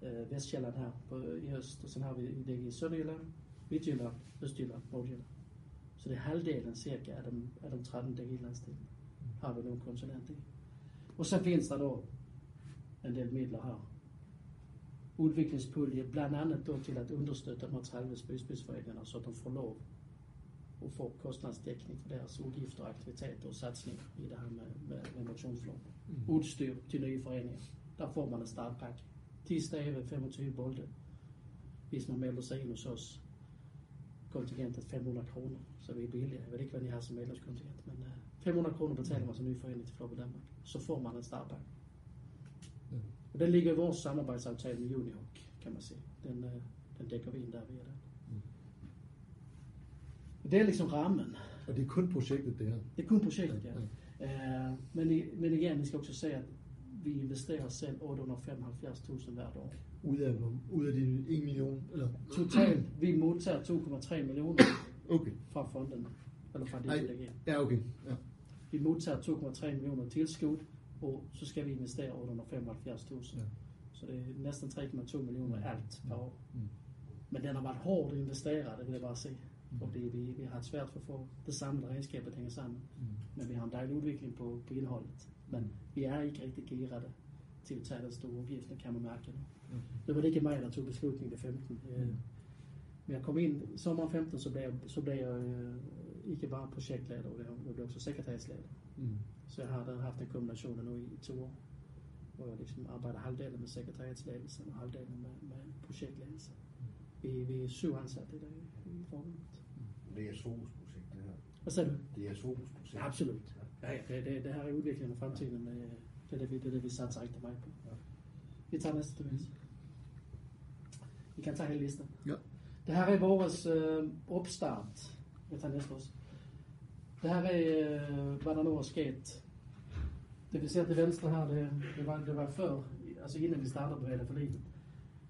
øh, Vestjylland her på, i øst. Og så har vi i DG i Sønderjylland, Midtjylland, Østjylland, Nordjylland. Så det er halvdelen cirka af de, af de 13 DG-landsdele har vi nogle konsulenter i. Og så findes der då en del midler her. Udviklingspulje, blandt andet då til at understøtte de her 30 spydspidsforeninger, så de får lov at få kostnadsdækning for deres udgifter, aktiviteter og satsninger i det her med, med, med motionsflår. Udstyr til nye foreninger. Der får man en startpakke. 10 stave, 25 bolde. Hvis man melder sig ind hos os, kontingentet 500 kroner, så vi er billige. Jeg ved ikke, hvad de har som medlemskontingent, men uh, 500 kroner betaler man som ny forening til Flopper Danmark. Så får man en startpakke. Ja. Og den ligger i vores samarbejdsaftale med Unihawk, kan man sige. Den, uh, den dækker vi ind der via den. Det er ligesom rammen. Og det er kun projektet, det her. Det er kun projektet, ja. Uh, men, men igen, vi skal også se, at vi investerer selv 875.000 hvert år. Ud af, ud af de 1 million, eller? Totalt, vi modtager 2,3 millioner Okay. fra fonden, eller fra DLG. ja, okay. Ja. Vi modtager 2,3 millioner tilskud, og så skal vi investere 875.000. Ja. Så det er næsten 3,2 millioner alt per år. Mm. Men den har været hårdt at investere, det vil jeg bare se. Fordi vi, vi har svært for at få det samlede regnskab at hænge sammen. Mm. Men vi har en dejlig udvikling på, på indholdet. Men vi er ikke rigtig gearede til at tage den store man mærke nu. Var det ikke mig, der tog beslutningen i 15. Øh, Mm. Men jeg kom ind i sommeren 15, så blev jeg, så blev jeg øh, ikke bare projektleder, jeg blev også sekretærsleder. Mm. Så jeg har haft en kombination nu i, i to år, hvor jeg ligesom arbejder halvdelen med sekretariatsledelse og halvdelen med, med projektledelse. Vi, vi er syv ansatte i dag i forbundet. Det er jeres fokusprojekt, det her. Hvad sagde du? Det er jeres fokusprojekt. Ja, absolut. Ja, det, det, det her er udviklingen af fremtiden, og det, det, er det, vi, det er det, vi satser rigtig meget på. Ja. Vi tager næste til Vi kan tage hele listen. Ja. Det her er vores øh, opstart. Jeg tager næste også. Det her er, øh, hvad der nu er sket. Det vi ser til venstre her, det, det, var, det var før, altså inden vi startede på hele forliget.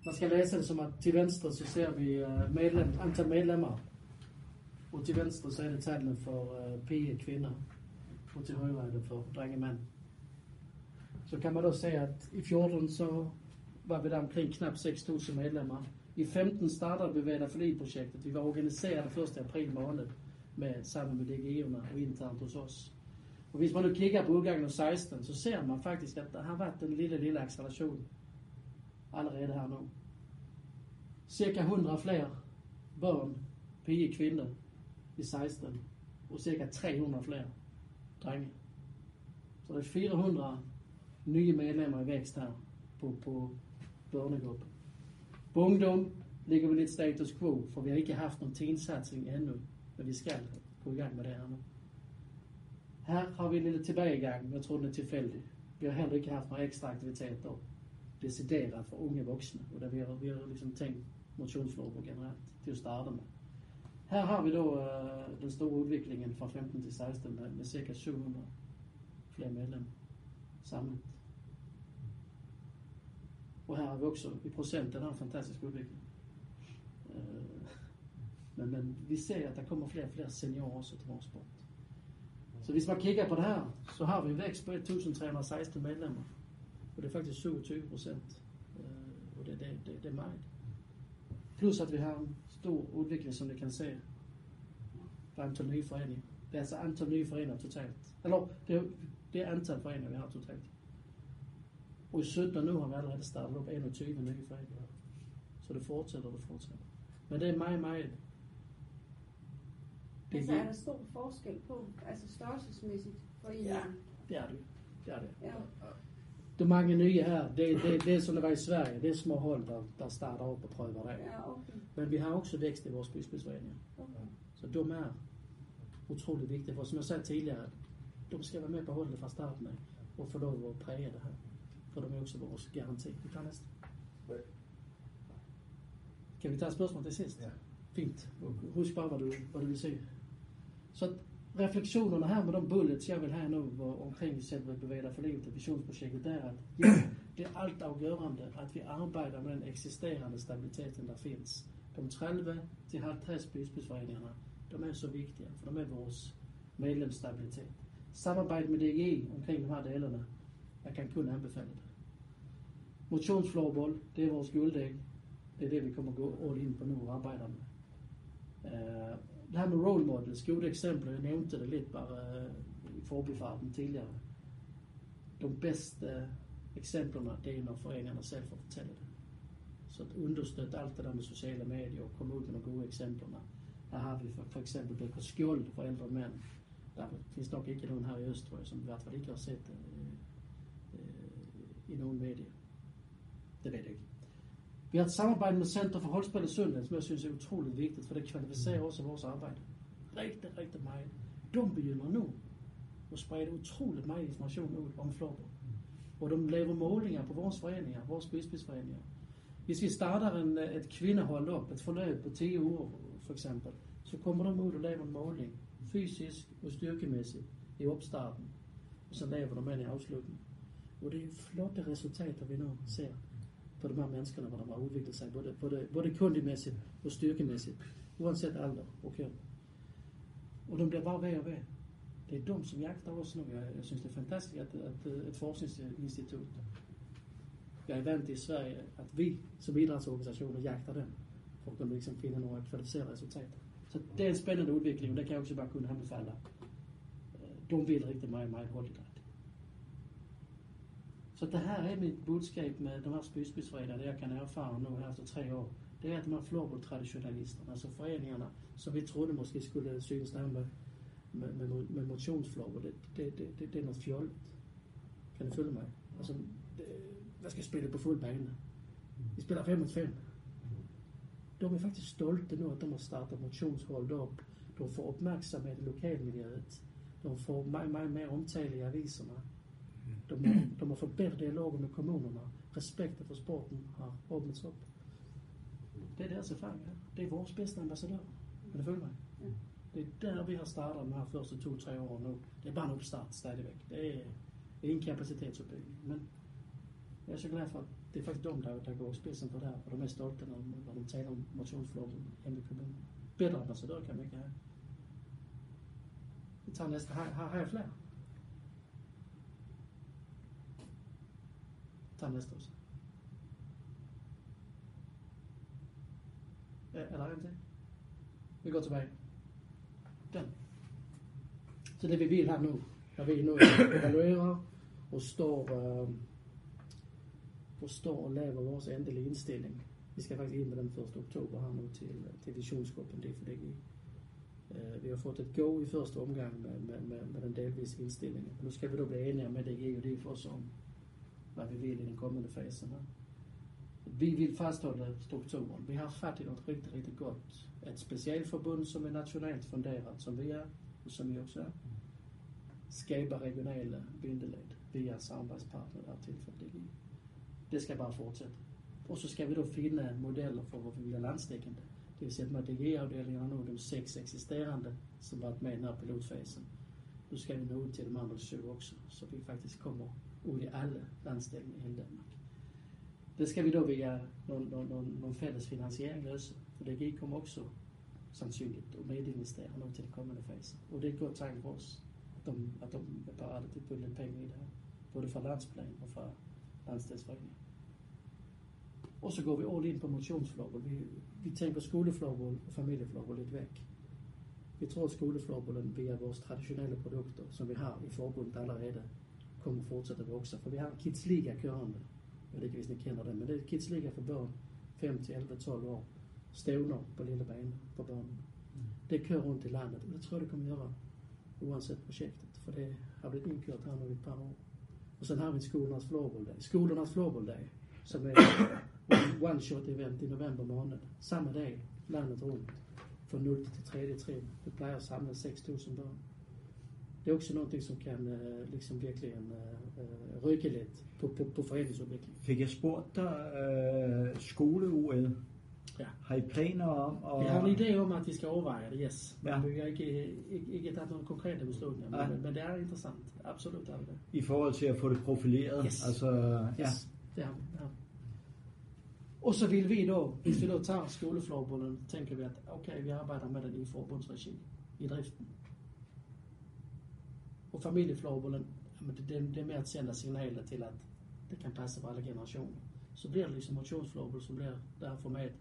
Man skal læse det som, at til venstre så ser vi øh, medlem, antal medlemmer. Og til venstre så er det tallene for øh, piger kvinder få til højre for drengemand. Så kan man da se, at i 14 så var vi der omkring knap 6.000 medlemmer. I 15 startede vi ved projektet. Vi var organiseret 1. april måned med, sammen med DGI'erne og internt hos os. Og hvis man nu kigger på udgangen af 16, så ser man faktisk, at der har været en lille, lille acceleration allerede her nu. Cirka 100 flere børn, pige, kvinder i 16, og cirka 300 flere drenge. Så der er 400 nye medlemmer i vækst her på, på børnegruppen. På ungdom ligger vi lidt status quo, for vi har ikke haft nogen teensatsing endnu, men vi skal gå i gang med det her nu. Her har vi en lille tilbagegang, men jeg tror den er tilfældig. Vi har heller ikke haft några ekstra aktiviteter decideret for unge voksne, och der vi har, vi har liksom tænkt motionsfrågor generellt till at starte med. Här har vi då øh, den store udviklingen fra 15 til 16 med, med cirka 700 flere medlemmer samlet. Og her har vi også i procent den her fantastiske udvikling. Øh, men, men vi ser at der kommer flere og flere seniorer også til vores sport. Så hvis man kigger på det her, så har vi en vækst på 1316 medlemmer. Og det er faktisk 27 procent. Øh, og det, det, det, det er meget. Plus at vi har en stor udvikling, som I kan se, på antal nye foreninger. Det er altså antal nye foreninger totalt. Eller, det det er antal foreninger, vi har totalt. Og i 17 nu har vi allerede startet op 21 nye foreninger. Så det fortsætter, og det fortsætter. Men det er meget, meget Det altså, er der stor forskel på, altså størrelsesmæssigt for I? Ja, det er det. Det er det. ja. De mange nye her, det, det, det er som det var i Sverige. Det er små hold, der, der starter op og prøver det. Ja, okay. Men vi har også vækst i vores byspilsforeninger. okay. Så de er utrolig vigtige. For som jeg sagde tidligere, de skal være med på holdet fra starten og få lov at præge det her. For de er også vores garanti. Vi tager næste. Kan vi tage et spørgsmål til sidst? Ja. Fint. Husk bare, hvad du, hvad du vil se. Så refleksionerne her med de bullets, jeg vil have nu, hvor omkring selve bevæge dig for livet og visionsprojektet, det er, at ja, det er alt afgørende, at vi arbejder med den eksisterende stabiliteten, der finns. De 30 til 50 byspilsforeningerne, de er så vigtige, for de er vores medlemsstabilitet. Samarbejde med DGI omkring de her delene, jeg kan kun anbefale det. Motionsfloorball, det er vores gulddæk. Det er det, vi kommer gå all in på nu og arbejder med. Uh, det her med role models, gode exempel, jeg nævnte det lidt bare øh, i forbifarten tidligere. De bedste øh, eksemplerne, det er når foreningerne selv får fortælle det. Så at understøtte det där med sociala medier och komma ut med de goda exemplen. Här har vi för, för exempel det på skjold for ældre mænd. Der finns dock inte någon här i Øst, som i vart fall inte har sett øh, øh, det i någon media. Det vet jag inte. Vi har ett samarbete med Center för Hållspel i Søndag, som jag syns är otroligt viktigt för det kvalificerar också vårt arbete. Riktigt, riktigt mycket. De begynner nu och sprida otroligt mycket information ut om floorball. Och de lever målningar på vores foreninger, vores byspidsforeninger. Hvis vi starter en, øh, et kvindehold op, et forløb på 10 uger for eksempel, så kommer de ud og laver en måling, fysisk og styrkemæssigt, i opstarten. Og så laver de en i afslutningen. Og det er flotte resultater, vi nu ser på de her mennesker, hvor de har udviklet sig, både, både, både kundemæssigt og styrkemæssigt, uanset alder og køn. Og de bliver bare ved og ved. Det er dumt, som jagter os nu. Jeg, jeg synes, det er fantastisk, at, at et forskningsinstitut jag är i Sverige att vi som idrottsorganisationer jagtar den för att kunna liksom finna några kvalificerade resultat. Så det är en spännande utveckling och det kan jag också bara kunna anbefalla. Eh, de vill riktigt med mig hårdidræt. Så det här är mitt budskap med de här spydspidsforeningarna, det jag kan erfara nu här efter tre år. Det är att de här floorball-traditionalisterna, alltså föreningarna som vi trodde måske skulle synas där med, med, med, med motionsfloorball, det, det, det, det, det är något fjolligt. Kan du följa mig? Alltså, det, hvad skal spille på fuld bane. Vi spiller 5 mot 5. De er faktisk stolte nu, at de har startet motionshold op. De får opmærksomhed i lokalmiljøet. De får mere omtale i aviserne. De har, de har fået bedre dialoger med kommunerna. Respekten for sporten har åbnet op. Det er deres erfaring her. Det er vores bedste ambassadør. Kan du følge mig? Det er der, vi har startet de her første to-tre år nu. Det er bare en opstart stadigvæk. Det er ingen kapacitetsopbygning. Men jeg er så glad for, at det er faktisk dem, der, der går i spidsen for det her, og de er stolte, når, når de taler om motionsflåden hjemme i kommunen. Bedre ambassadør kan man ikke have. Vi tager næste. Har, har, har jeg flere? Vi tager næste også. Er, er der en til? Vi går tilbage. Den. Så det vi vil her nu, når vi nu evaluerer og står, øh, står og laver vores endelige indstilling. Vi skal faktisk ind med den 1. oktober her nu til, til visionsgruppen DFDG. Uh, vi har fået et go i første omgang med, med, med, med den delvise indstilling. Nu skal vi då blive enige med DG og DFOS om, hvad vi vil i den kommende fase. Her. Vi vil fastholde strukturen. Vi har fat i noget rigtig, rigtig godt. Et specialforbund, som er nationalt funderet, som vi er, og som I også er. Skaber regionale bindeled via samarbejdspartner der tilfældet DG. Det skal bare fortsætte. Og så skal vi då finna modeller for, vad vi bliver landstækkende. Det vil sige, at med DG-afdelingerne nu, de sex eksisterende, som varit med i den her pilotfasen, nu skal vi nå ud til de andre syv også, så vi faktisk kommer ud i alle landställen i hele Danmark. Det skal vi då via nogle, nogle, nogle, nogle fælles finansiering løse, for DG kommer også sandsynligt at medinvestere nu til den kommende fase. Og det er et godt tegn for os, at de, at de er parate til at pengar penge i det her, både fra landsplan og fra landsdelsforeningen. Og så går vi all in på motionsfloorball. Vi, vi tænker skolefloorball og familiefloorball lidt væk. Vi tror, at skolefloorballen via vores traditionelle produkter, som vi har i forbundet allerede, kommer fortsætte at vokse. For vi har Kids Liga kørende. Jeg ved ikke, hvis ni kender det, men det er Kids Liga for børn 5 til 11, 12 år. Stævner på lille bane for børnene. Det kører rundt i landet, og det tror jeg, det kommer at gøre uanset projektet, for det har blivet indkørt her nu i et par år. Og så har vi skolernas floorballdag. Skolernas floorballdag, som er en one-shot event i november måned. Samme dag, landet rundt, från 0 till 3 trin. Det plejer at samle 6.000 børn. Det er også noget, som kan uh, liksom virkelig uh, rykke lidt på, på, på foreningsudvikling. Fik jeg spurgt dig, øh, skole-UL, Ja. har I planer om at... Vi har en idé om, at vi skal overveje det, yes. Ja. Men vi har ikke, ikke, ikke taget nogle konkrete beslutninger, Nej. men, men det er interessant. Absolut er det. I forhold til at få det profileret? Yes. Altså, ja. Yes, det har vi. Det har vi. Og så vill vi då, hvis vi då tager skolefloorbullen, tänker vi att okej, vi arbetar med den i förbundsregi, i driften. Och men det, det, det är mer att sända signaler till att det kan passa för alla generationer. Så blir det liksom motionsfloorball som blir det här format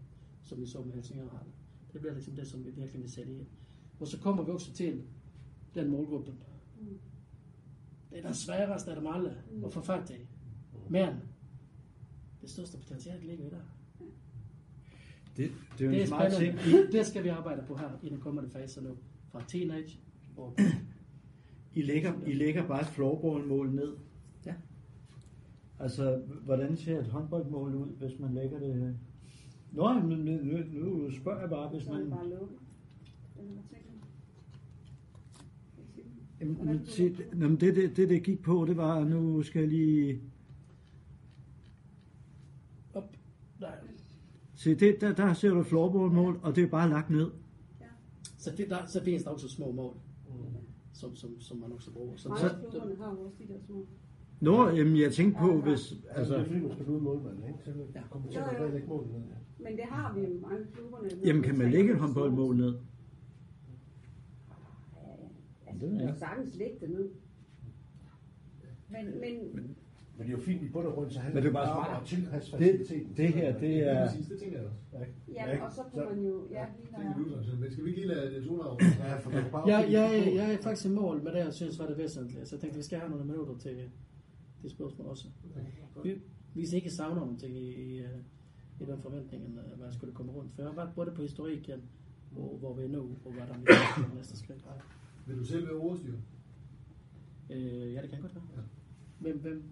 som vi såg med Helsingør hade. Det blir liksom det som vi verkligen vill sälja in. Och så kommer vi också till den målgruppen. Det är den sväraste av dem alla att få fatt i. Men det største potentiale ligger i der. Det, det er jo Det en er smart ting. Det skal vi arbejde på her i den kommende fase nu. Fra teenage og I lægger, I lægger bare et floorballmål ned. Ja. Altså, hvordan ser et håndboldmål ud, hvis man lægger det... Nå, nu, nu, nu nu spørger jeg bare, hvis Så det man... bare I se det? Jamen, se, det- nå, men det, det, det, det gik på, det var, nu skal jeg lige... op. Der. Se, det, der, der ser du floorballmål, og det er bare lagt ned. Så, fi- der, så findes der også små mål, som, som, som man også bruger. Så, så, klubberne har også de der små. Nå, jamen, jeg tænkte på, hvis... Altså, det Altså, er fordi, man skal ud målmanden, ikke? Så Ja. kommer til at lægge målet ned. Men det har vi jo mange klubberne. jamen, kan man lægge et håndboldmål ned? Ja, ja. Altså, Det kan sagtens lægge det ned. Men, men Men det er jo fint i bund og grund, så handler Men det er bare om smart. at tilpasse Det, faciliteten. det her, det Ja, er... præcis, det tænker jeg også. ja, og så kunne man jo, ja, lige sådan, men skal vi ikke lige lade Niels Olav? Ja, ja, jeg, er- jeg er faktisk i mål med det, jeg synes var det væsentlige. Så jeg tænkte, vi skal have nogle minutter til det spørgsmål også. Vi, hvis I ikke savner noget i, i, øh, i den forventningen, øh, hvad jeg skulle komme rundt. For jeg har været både på historikken, og hvor vi er nu, og hvad der er næste skridt. Vil du selv være ordstyr? Øh, ja, det kan godt være. Ja. Hvem, hvem,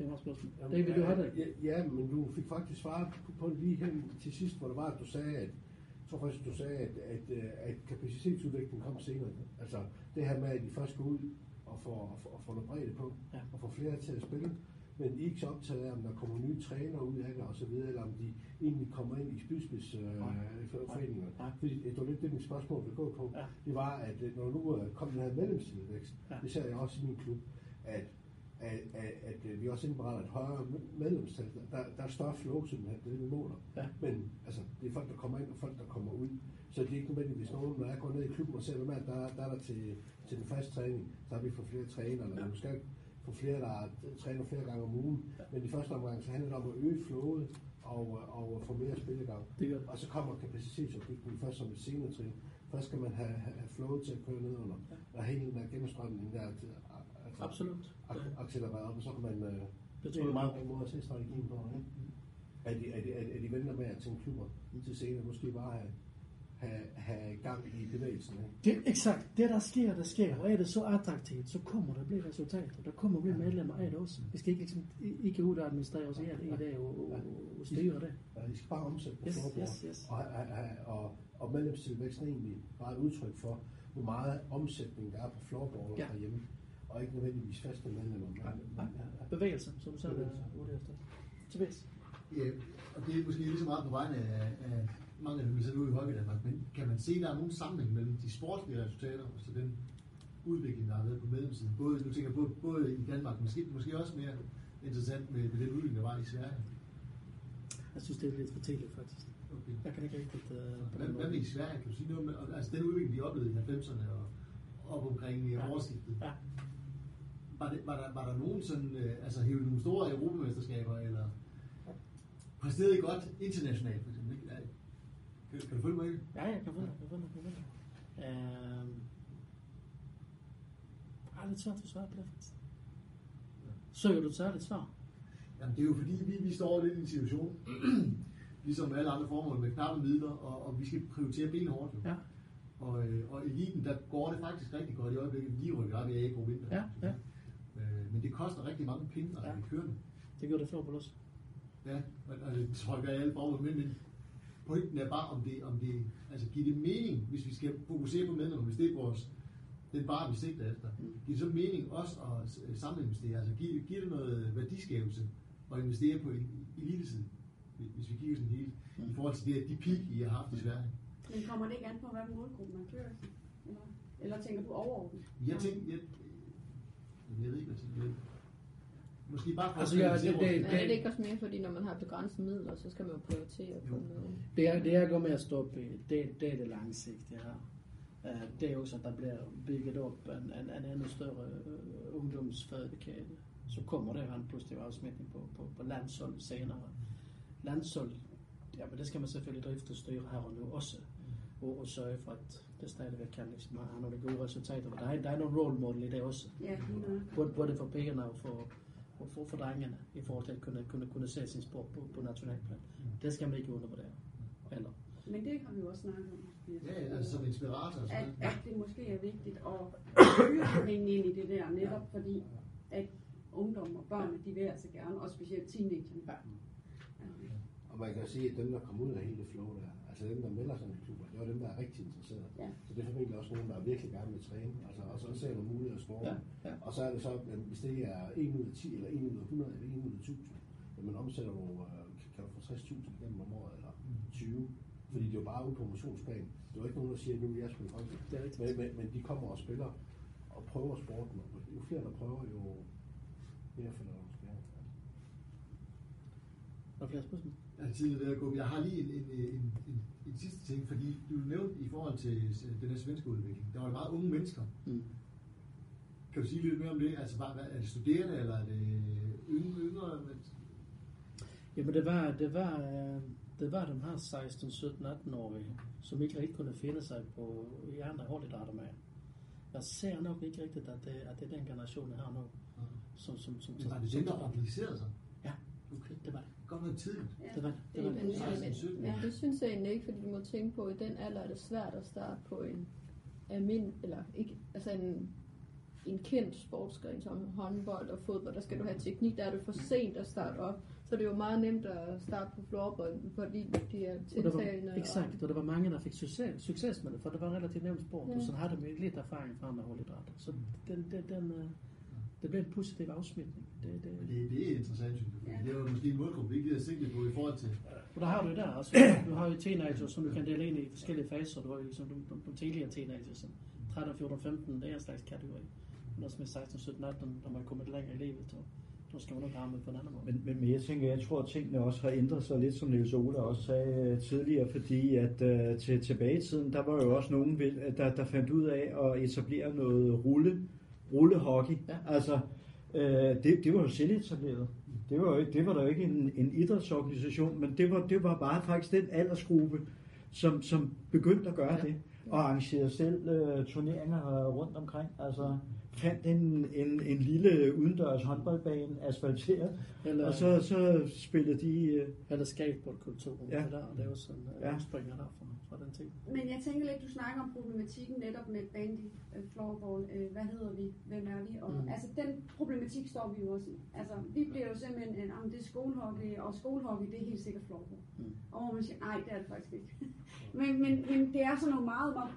hvem har spørgsmål? Jamen, David, du har det. Ja, ja, men du fik faktisk svaret på- det lige hen til sidst, hvor det var, at du sagde, at jeg tror faktisk, du sagde, at, at, øh, at kapacitetsudviklingen kom senere. Altså det her med, at I først går ud og får, og får, og får noget bredde på, Ja. og får flere til at spille. Men I er ikke så optaget af, om der kommer nye trænere ud af det og så videre, eller om de egentlig kommer ind i spydspids øh. Fordi det var lidt det, mit spørgsmål vil gå på. Ja. Det var, at øh, når nu øh, kom den her medlemstilvækst, Ja. det ser jeg også i min klub, at at, at, at øh, vi også indberetter et højere medlemstal. Der, der er større flow simpelthen, det er det, vi måler. Ja. Men altså, det er folk, der kommer ind, og folk, der kommer ud. Så det er ikke nødvendigvis nogen, når jeg går ned i klubben og ser, hvem er der, der er der til, til den faste træning, så har vi fået flere trænere, eller Ja. skal få flere, der træner flere gange om ugen. Ja. Men i første omgang, så handler det om at øge flowet og, og få mere spillegang. Det gør. Og så kommer kapacitetsopbygningen først som et senere trin. Først skal man have, have, flowet til at køre ned under, og hele den der gennemstrømning der Absolut. ak- accelerere op, og så kan man... Øh, Det tror er jeg meget. måder at se strategien på, ikke? At de, at, de, at, de venter med at tænke klubber til senere, måske bare have, have, have gang i bevægelsen, ikke? Det, exakt, det der sker, der sker, og er det så attraktivt, så kommer der blive resultater. Der kommer blive medlemmer af det også. Vi skal ikke, liksom, ikke ud og administrere os ihjel i det og, og, og styre det. Ja, de skal bare omsætte på Yes, floorball. yes, yes. Og, og, og, og medlemstilvæksten er egentlig bare et udtryk for, hvor meget omsætning der er på floorball Ja. herhjemme. Og ikke nødvendigvis faste medlemmer. Men, men, ja, Bevægelser, som du selv er ude efter. Tobias? Ja, og det er måske lige så meget på vegne af, af mange af dem, vi sætter ud i Hockey Danmark, men kan man se, at der er nogen sammenhæng mellem de sportslige resultater og så den udvikling, der har været på medlemssiden? Både, nu tænker jeg både, både i Danmark, måske, måske også mere interessant med, med den udvikling, der var i Sverige. Jeg synes, det er lidt for faktisk. Okay. Jeg kan ikke rigtig... Uh, Hvad, hvad med i Sverige? Kan du sige noget med, altså den udvikling, de oplevede i 90'erne og op omkring i Ja. årsskiftet? Ja. Var, det, var, der, var der nogen sådan, øh, altså hævde nogle store europamesterskaber, eller præsterede I godt internationalt, for eksempel? ikke? Kan, kan du følge mig i det? Ja, jeg kan følge dig, jeg kan følge dig, det er lidt svært at svare på det, faktisk. Søger du særligt svar? Jamen, det er jo fordi, vi, vi står lidt i en situation, ligesom alle andre formål med knappe midler, og, og vi skal prioritere benhårdt. Jo. Ja. Og, øh, og eliten, der går det faktisk rigtig godt i øjeblikket. Vi rykker op i A-gruppe vinter. Ja, ja. Øh, men det koster rigtig mange penge, at Ja. kører den. Det gjorde det floorball også. Ja, og, og det tror jeg alle formål, men, men pointen er bare, om det, om det altså giver det mening, hvis vi skal fokusere på medlemmer, hvis det er vores, den bare vi sigter efter. Mm. Giver det så mening også at øh, saminvestere? Altså giver, giver det noget værdiskabelse at investere på el- elitesiden, hvis- hvis vi kigger sådan helt, Mm. i forhold til det, de peak, I har haft i Sverige? Men kommer det ikke an på, hvad målgruppen man kører? Eller, eller tænker du overordnet? Jeg tænker, jeg, ved ikke, hvad jeg tænker. Måske bare for Altså, at kvalificere det- vores- det- Men er det ikke også mere, fordi når man har begrænsede midler, så skal man jo prioritere på Jo. noget? Det, er, det jeg går med at stoppe det, det er det langsigtede her. Uh, det er også, at der bliver bygget op en, en, en endnu større uh, ungdomsfødekæde. Så kommer det have en positiv afsmitning på, på, på landshold senere. Landshold, ja, men det skal man selvfølgelig drifte og styre her og nu også. Og, og sørge for, at det stadigvæk kan liksom have nogle gode resultater. Der er, der er nogle role model i det også. Ja. Både, både for pigerne og for, for, for, for drengene, i forhold til at kunne, kunne, kunne se sin sport på, på nationalplan. Det skal man ikke undervurdere. Eller, Men det har vi jo også snakket om. Ja, ja, altså som inspirator og at, at det måske er vigtigt at hyre penge ind i det der, netop fordi, at ungdom og børn, de vil altså gerne, og specielt teenagerne. Ja. Ja. Og man kan sige, at dem, der kommer ud af hele flow der, altså dem, der melder sig i klubber, det var dem, der er rigtig interesserede. Ja. Så det er formentlig også nogen, der virkelig gerne vil træne, altså, og så ser nogle muligheder at score. Ja, ja. Og så er det så, at hvis det er 1 ud af 10, eller 1 ud af 100, eller 1 ud af 1000, jamen omsætter du, øh, kan du få 60.000 igennem om året, eller 20, fordi det er jo bare ude på motionsplan. Det er jo ikke nogen, der siger, at nu vil jeg spille er rigtigt. Men, men, men de kommer og spiller og prøver sporten. Og jo flere, der prøver, jo mere falder der. Er der flere spørgsmål? Ja, tiden er ved at gå. Jeg har lige en, en, en, en, en sidste ting, fordi du nævnte i forhold til øh, den her svenske udvikling, der var meget unge mennesker. Mm. Kan du sige lidt mere om det? Altså, hvad- er det studerende, eller er det yngre? yngre men- Jamen det var, det var, det var de her 16, 17, 18-årige, som ikke rigtig kunne finde sig på i andre holdidrætter med. Jeg ser nok ikke rigtigt, at det, at det er den generation, jeg har nu, som, som, som, Men som, var det som dem, der organiserede sig? Ja, Okay. det var det. Godt nok tidligt. Ja. Det var det. Det det, var men, det. 16, 17. men, men det synes jeg egentlig ikke, fordi du må tænke på, at i den alder er det svært at starte på en almind, eller ikke, altså en, en kendt sportsgren som håndbold og fodbold, der skal du have teknik, der er det for sent at starte op. Så det er jo meget nemt at starte på floorball, fordi de er var, exakt, og der var mange, der fik succes, succes med det, for det var relativt nemt sport, Ja. og så har de jo lidt erfaring fra andre holdidrætter. Så den, den, den, øh, det blev en positiv afsmitning. Det, det, Men det, det er interessant, synes jeg. fordi Det er jo måske en målgruppe, vi ikke havde sigtet på i forhold til... Og der har du jo der, altså, du har jo teenager, som du kan dele ind i forskellige faser. Du har jo ligesom de, de, de tidligere teenager, som 13, 14, 15, det er en slags kategori. Men også med 16, 17, 18, der er kommet længere i livet, og der skal man nok ramme på en anden måde. Men, men, men jeg tænker, jeg tror, at tingene også har ændret sig lidt, som Niels Ole også sagde øh, tidligere, fordi at øh, til tilbage i tiden, der var jo også nogen, der, der fandt ud af at etablere noget rulle, rullehockey. Ja. Altså, øh, det, det var jo selvetableret. Det var, jo det var der jo ikke en, en idrætsorganisation, men det var, det var bare faktisk den aldersgruppe, som, som begyndte at gøre Ja. det, og arrangerede selv øh, turneringer rundt omkring. Altså, fandt en, en, en lille udendørs håndboldbane asfalteret, Eller, og så, så spillede de... øh, eller skateboardkulturen, Ja. ja. der, og det jo sådan, Ja. ja. springer der fra, den ting. Men jeg tænker lidt, du snakker om problematikken netop med bandy, øh, floorball, øh, hvad hedder vi, hvem er vi, og Mm. altså den problematik står vi jo også i. Altså vi bliver jo simpelthen, en, om det er skolehockey, og skolehockey, det er helt sikkert floorball. Mm. Og hvor man siger, nej, det er det faktisk ikke. men, men, men det er sådan noget meget, meget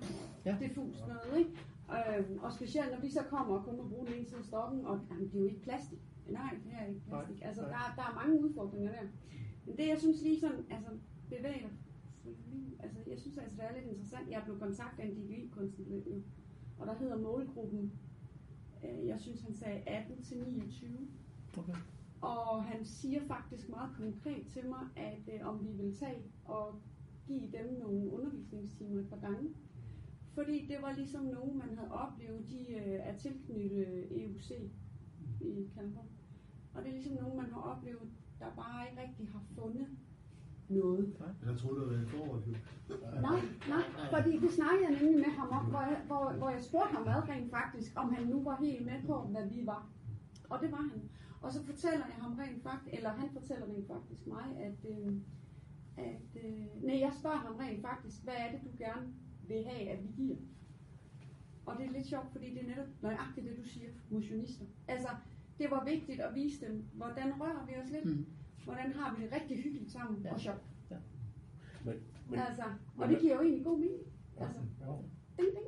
Ja. diffus noget, ikke? Øhm, og specielt når vi så kommer og kun må bruge den ene side af stokken, og jamen, det er jo ikke plastik. Nej, det er ikke plastik. Nej, Altså, nej. der, der er mange udfordringer der. Men det, jeg synes lige sådan, altså, bevæger jeg synes altså, det er lidt interessant. Jeg blevet kontaktet af en DGI-konsulent og der hedder målgruppen, øh, jeg synes, han sagde 18 til 29. Okay. Og han siger faktisk meget konkret til mig, at øh, om vi vil tage og give dem nogle undervisningstimer et par gange. Fordi det var ligesom nogen, man havde oplevet, de øh, er tilknyttet EUC i Kalundborg. Og det er ligesom nogen, man har oplevet, der bare ikke rigtig har fundet noget. Jeg troede, det var en forhold. jo. Nej, nej, fordi det snakkede jeg nemlig med ham om, hvor jeg, hvor, hvor jeg spurgte ham ad rent faktisk, om han nu var helt med på, hvad vi var. Og det var han. Og så fortæller jeg ham rent faktisk, eller han fortæller rent faktisk mig, at, øh, at øh, nej, jeg spørger ham rent faktisk, hvad er det, du gerne vil have, at vi giver? Og det er lidt sjovt, fordi det er netop nøjagtigt det, du siger, motionister. Altså, det var vigtigt at vise dem, hvordan rører vi os lidt, Mm. Hvordan har vi det rigtig hyggeligt sammen Ja. og sjovt. Men, men, Altså, og det giver jo egentlig god mening. ja, Altså, ja. ding, ding.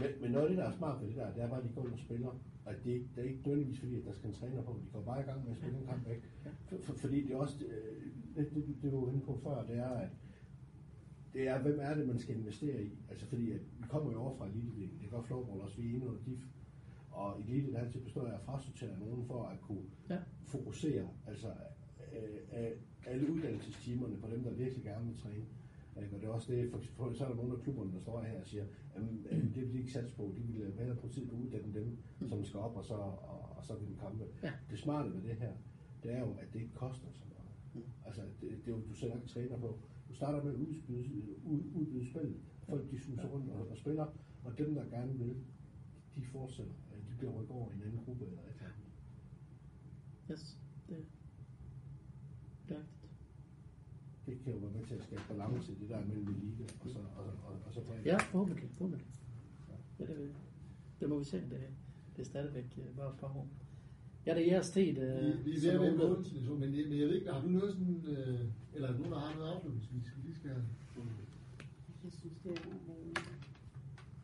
Men, men noget af det, der er smart ved det der, det er bare, at de går ind og spiller. At det, ikke- det er ikke nødvendigvis fordi, at der skal en træner på. De går bare i gang med at spille en kamp væk. For, for, fordi det er også, øh, det, det, det, du var inde på før, det er, at det er, hvem er det, man skal investere i? Altså fordi, at vi kommer jo over fra elitedelen. Det gør floorball også, vi er inde under DIF. Og elite, der altid består af at frasortere nogen for at kunne Ja. fokusere, altså øh, øh, alle uddannelsestimerne på dem, der virkelig gerne vil træne. Ikke? Og det er også det, for, for, så er der nogle af klubberne, der står her og siger, at øh, det vil de ikke satse på, de vil øh, hellere bruge tid på at uddanne dem, som skal op og så, og, og så vinde kampe. Ja. Det smarte ved det her, det er jo, at det ikke koster så meget. Altså, det, det er jo, du selv ikke træner på. Du starter med at udbyde, ud, udbyde spillet. Folk de suser rundt og, og, spiller, og dem, der gerne vil, de fortsætter. De bliver rykket over i en anden gruppe eller et eller andet. Yes, det det er rigtigt. Det kan jo være med til at skabe balance i det der mellem elite og så, og, og, og så bredde. Ja, forhåbentlig, forhåbentlig. Ja, det, vil- det må vi se. Det, det er stadigvæk øh, bare et par år. Ja, det er jeres tid. Øh, Vi, vi er som ved at være målsituation, men, jeg- men jeg ved ikke, har du noget sådan, øh, eller er der nogen, der har noget afslutningsvis, vi lige skal... Jeg synes, det er, øh,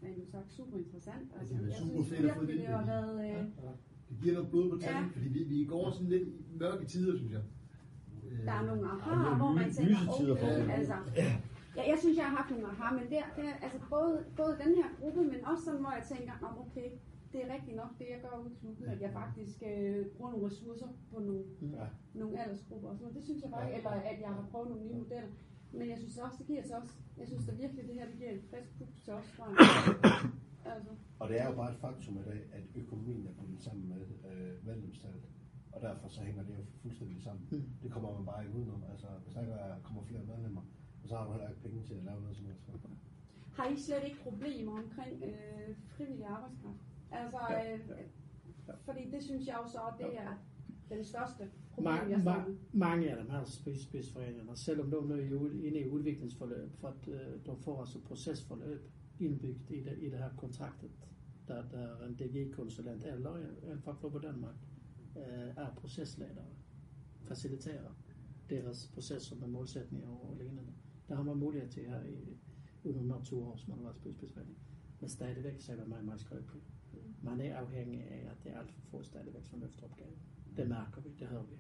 rent sagt super interessant. Altså, det er jeg super synes fedt at få det det har været... Øh, Det giver noget blod på tanden, Ja. fordi vi, vi går sådan lidt i mørke tider, synes jeg. Der er nogle aha, hvor man tænker, okay, altså... Ja, jeg synes, jeg har haft nogle aha, men der, der, altså både, både den her gruppe, men også sådan, hvor jeg tænker, Nå, okay, det er rigtigt nok det, jeg gør ude i klubben, at jeg faktisk øh, bruger nogle ressourcer på nogle, Ja. nogle aldersgrupper og sådan noget. Det synes jeg bare, eller at jeg har prøvet nogle nye modeller. Men jeg synes også, det giver os, jeg synes da virkelig, det her det giver et frisk pus til os. Fra, altså, Og det er jo bare et faktum i dag, at økonomien er bundet sammen med øh, medlemstallet. Og derfor så hænger det jo fuldstændig sammen. Mm. Det kommer man bare ikke udenom. Altså, hvis der ikke er, kommer flere medlemmer, så har du heller ikke penge til at lave noget som helst. har I slet ikke problemer omkring øh, frivillig arbejdskraft? Altså, øh, fordi det synes jeg jo så, det er den største problem, Ma- jeg ma- mange af dem her spids- spidsforeninger, selvom de nu er inde i udviklingsforløb, for at øh, de får altså procesforløb indbygget i det, i det her kontraktet, der, der en DG-konsulent eller en på Danmark øh, Øh, er procesledere, faciliterer deres processer med målsætninger og lignende. Der har man mulighed til her i under de her to år, som man har været spidsforening. Men stadigvæk så er man meget, meget skrøbelig. Man er afhængig af, at det er alt for få stadigvæk, som løfter opgaven. Det mærker vi, det hører vi.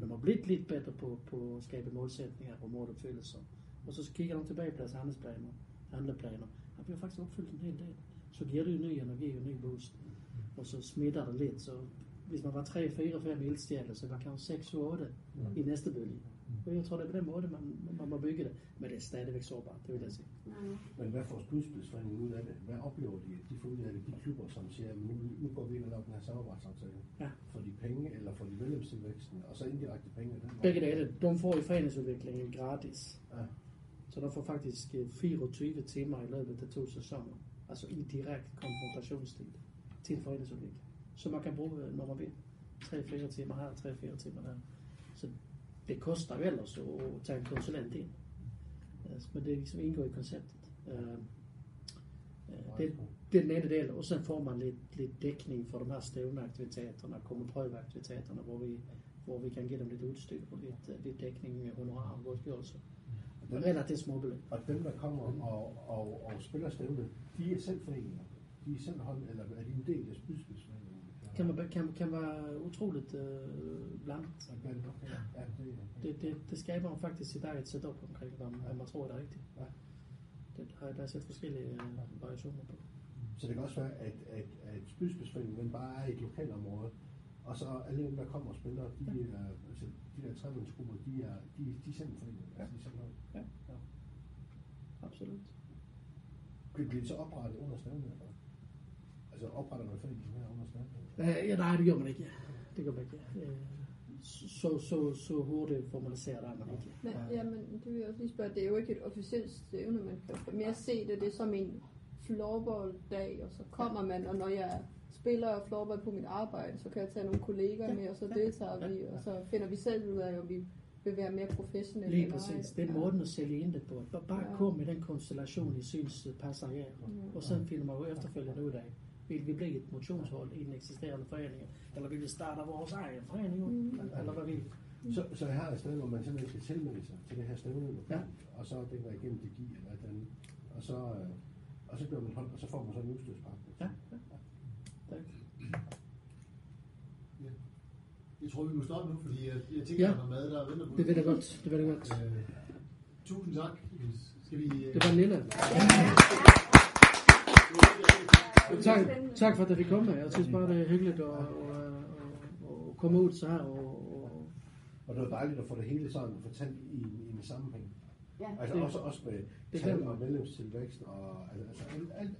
De har blivet lidt bedre på, på at skabe målsætninger og målopfyldelser. Og så kigger de tilbage på deres handelsplaner, handleplaner. Og vi har faktisk opfyldt en hel del. Så giver det jo ny energi og ny boost. Og så smitter det lidt. Så hvis man var 3, 4, 5 ildstjerner, så var kanskje 6, 7, 8 i næste bølge. Og jeg tror, det er på den måde, man, man må bygge det. Men det er stadigvæk sårbart, det vil jeg sige. Nej. Men hvad får Spydspidsforeningen ud af det? Hvad oplever de, at de får ud af det? De klubber, som siger, at nu, nu går vi ind og laver den her samarbejdsaftale. Ja. Får de penge, eller får de medlemstilvæksten, og så indirekte penge den? Begge dele, de får i foreningsudviklingen gratis. Ja. Så de får faktisk øh, 24 timer i løbet af to sæsoner. Altså i direkte konfrontationstid til en foreningsudvikling. Så man kan bruge, øh, når man vil, 3-4 timer her, 3-4 timer der. Så det koster jo ellers at tage en konsulent ind. Altså, men det ligesom indgår i konceptet. Øh, øh, det, det er den ene del, og så får man lidt, lidt dækning for de her stævneaktiviteterne, kommer prøveaktiviteterne, hvor vi, hvor vi kan give dem lidt udstyr og lidt, øh, lidt dækning med honorar og godtgørelse. Dem, Relativt små beløb. og dem, der kommer og, og, og spiller stævne, de er selv foreninger. De er selv hold, eller er de en del af spydspidsforeningen? Kan, man, kan, kan være utroligt øh, blandt. Ja, det, ja, det, Det, det, det skaber faktisk sit eget setup omkring, hvad man, man tror, det er rigtigt. Ja. Det har der er set forskellige øh, variationer på. Så det kan også være, at, at, at spydspidsforeningen den bare er i et lokalområde, og så alle dem, der kommer og spiller, de, er, altså, de der tremandsgrupper, de er, de, de er selv en forening. Altså, de er selv. Ja, ja. Absolut. Bliver det så oprettet under stævnet? Eller? Altså opretter man foreningen her under stævnet? Øh, ja, nej, det gør man ikke. Det gør man ikke. Øh, så, så, så hurtigt formaliseret er man ikke. Men, ja, men det vil jeg også lige spørge, det er jo ikke et officielt stævne, man kan mere se det, det er som en floorball-dag, og så kommer man, og når jeg spiller floorball på mit arbejde, så kan jeg tage nogle kollegaer med, og så deltager vi, og så finder vi selv ud af, om vi vil være mere professionelle. Lige eller ej. præcis. Det er måden at sælge ind det på. Bare- Bare Ja. kom med den konstellation, I synes passer jer. Og så finder man jo efterfølgende ud af, vil vi blive et motionshold i den eksisterende forening, eller vil vi starte vores egen forening, ud? eller hvad vi Så, så jeg har et sted, hvor man simpelthen skal tilmelde sig til det her stævne, Ja. og så den der igennem DGI eller et eller andet. Og så, øh, og så, bliver man holdt, og så får man så en udstyrspakke. Ja, ja. Tak. Jeg tror, vi må stoppe nu, fordi jeg, jeg tænker, Ja. at der er mad, der venter på Det ved jeg godt. Det ved jeg godt. Øh, tusind tak. Skal vi... Øh, Det var en lille. Tak, tak for at vi kom med. Jeg synes bare, det er hyggeligt at, at, at, at komme ud så her. Og, og, Og det var dejligt at få det hele sådan fortalt i, i en sammenhæng. Ja. Altså Det- også, også med det tal og medlemstilvækst og altså, altså alt, alt,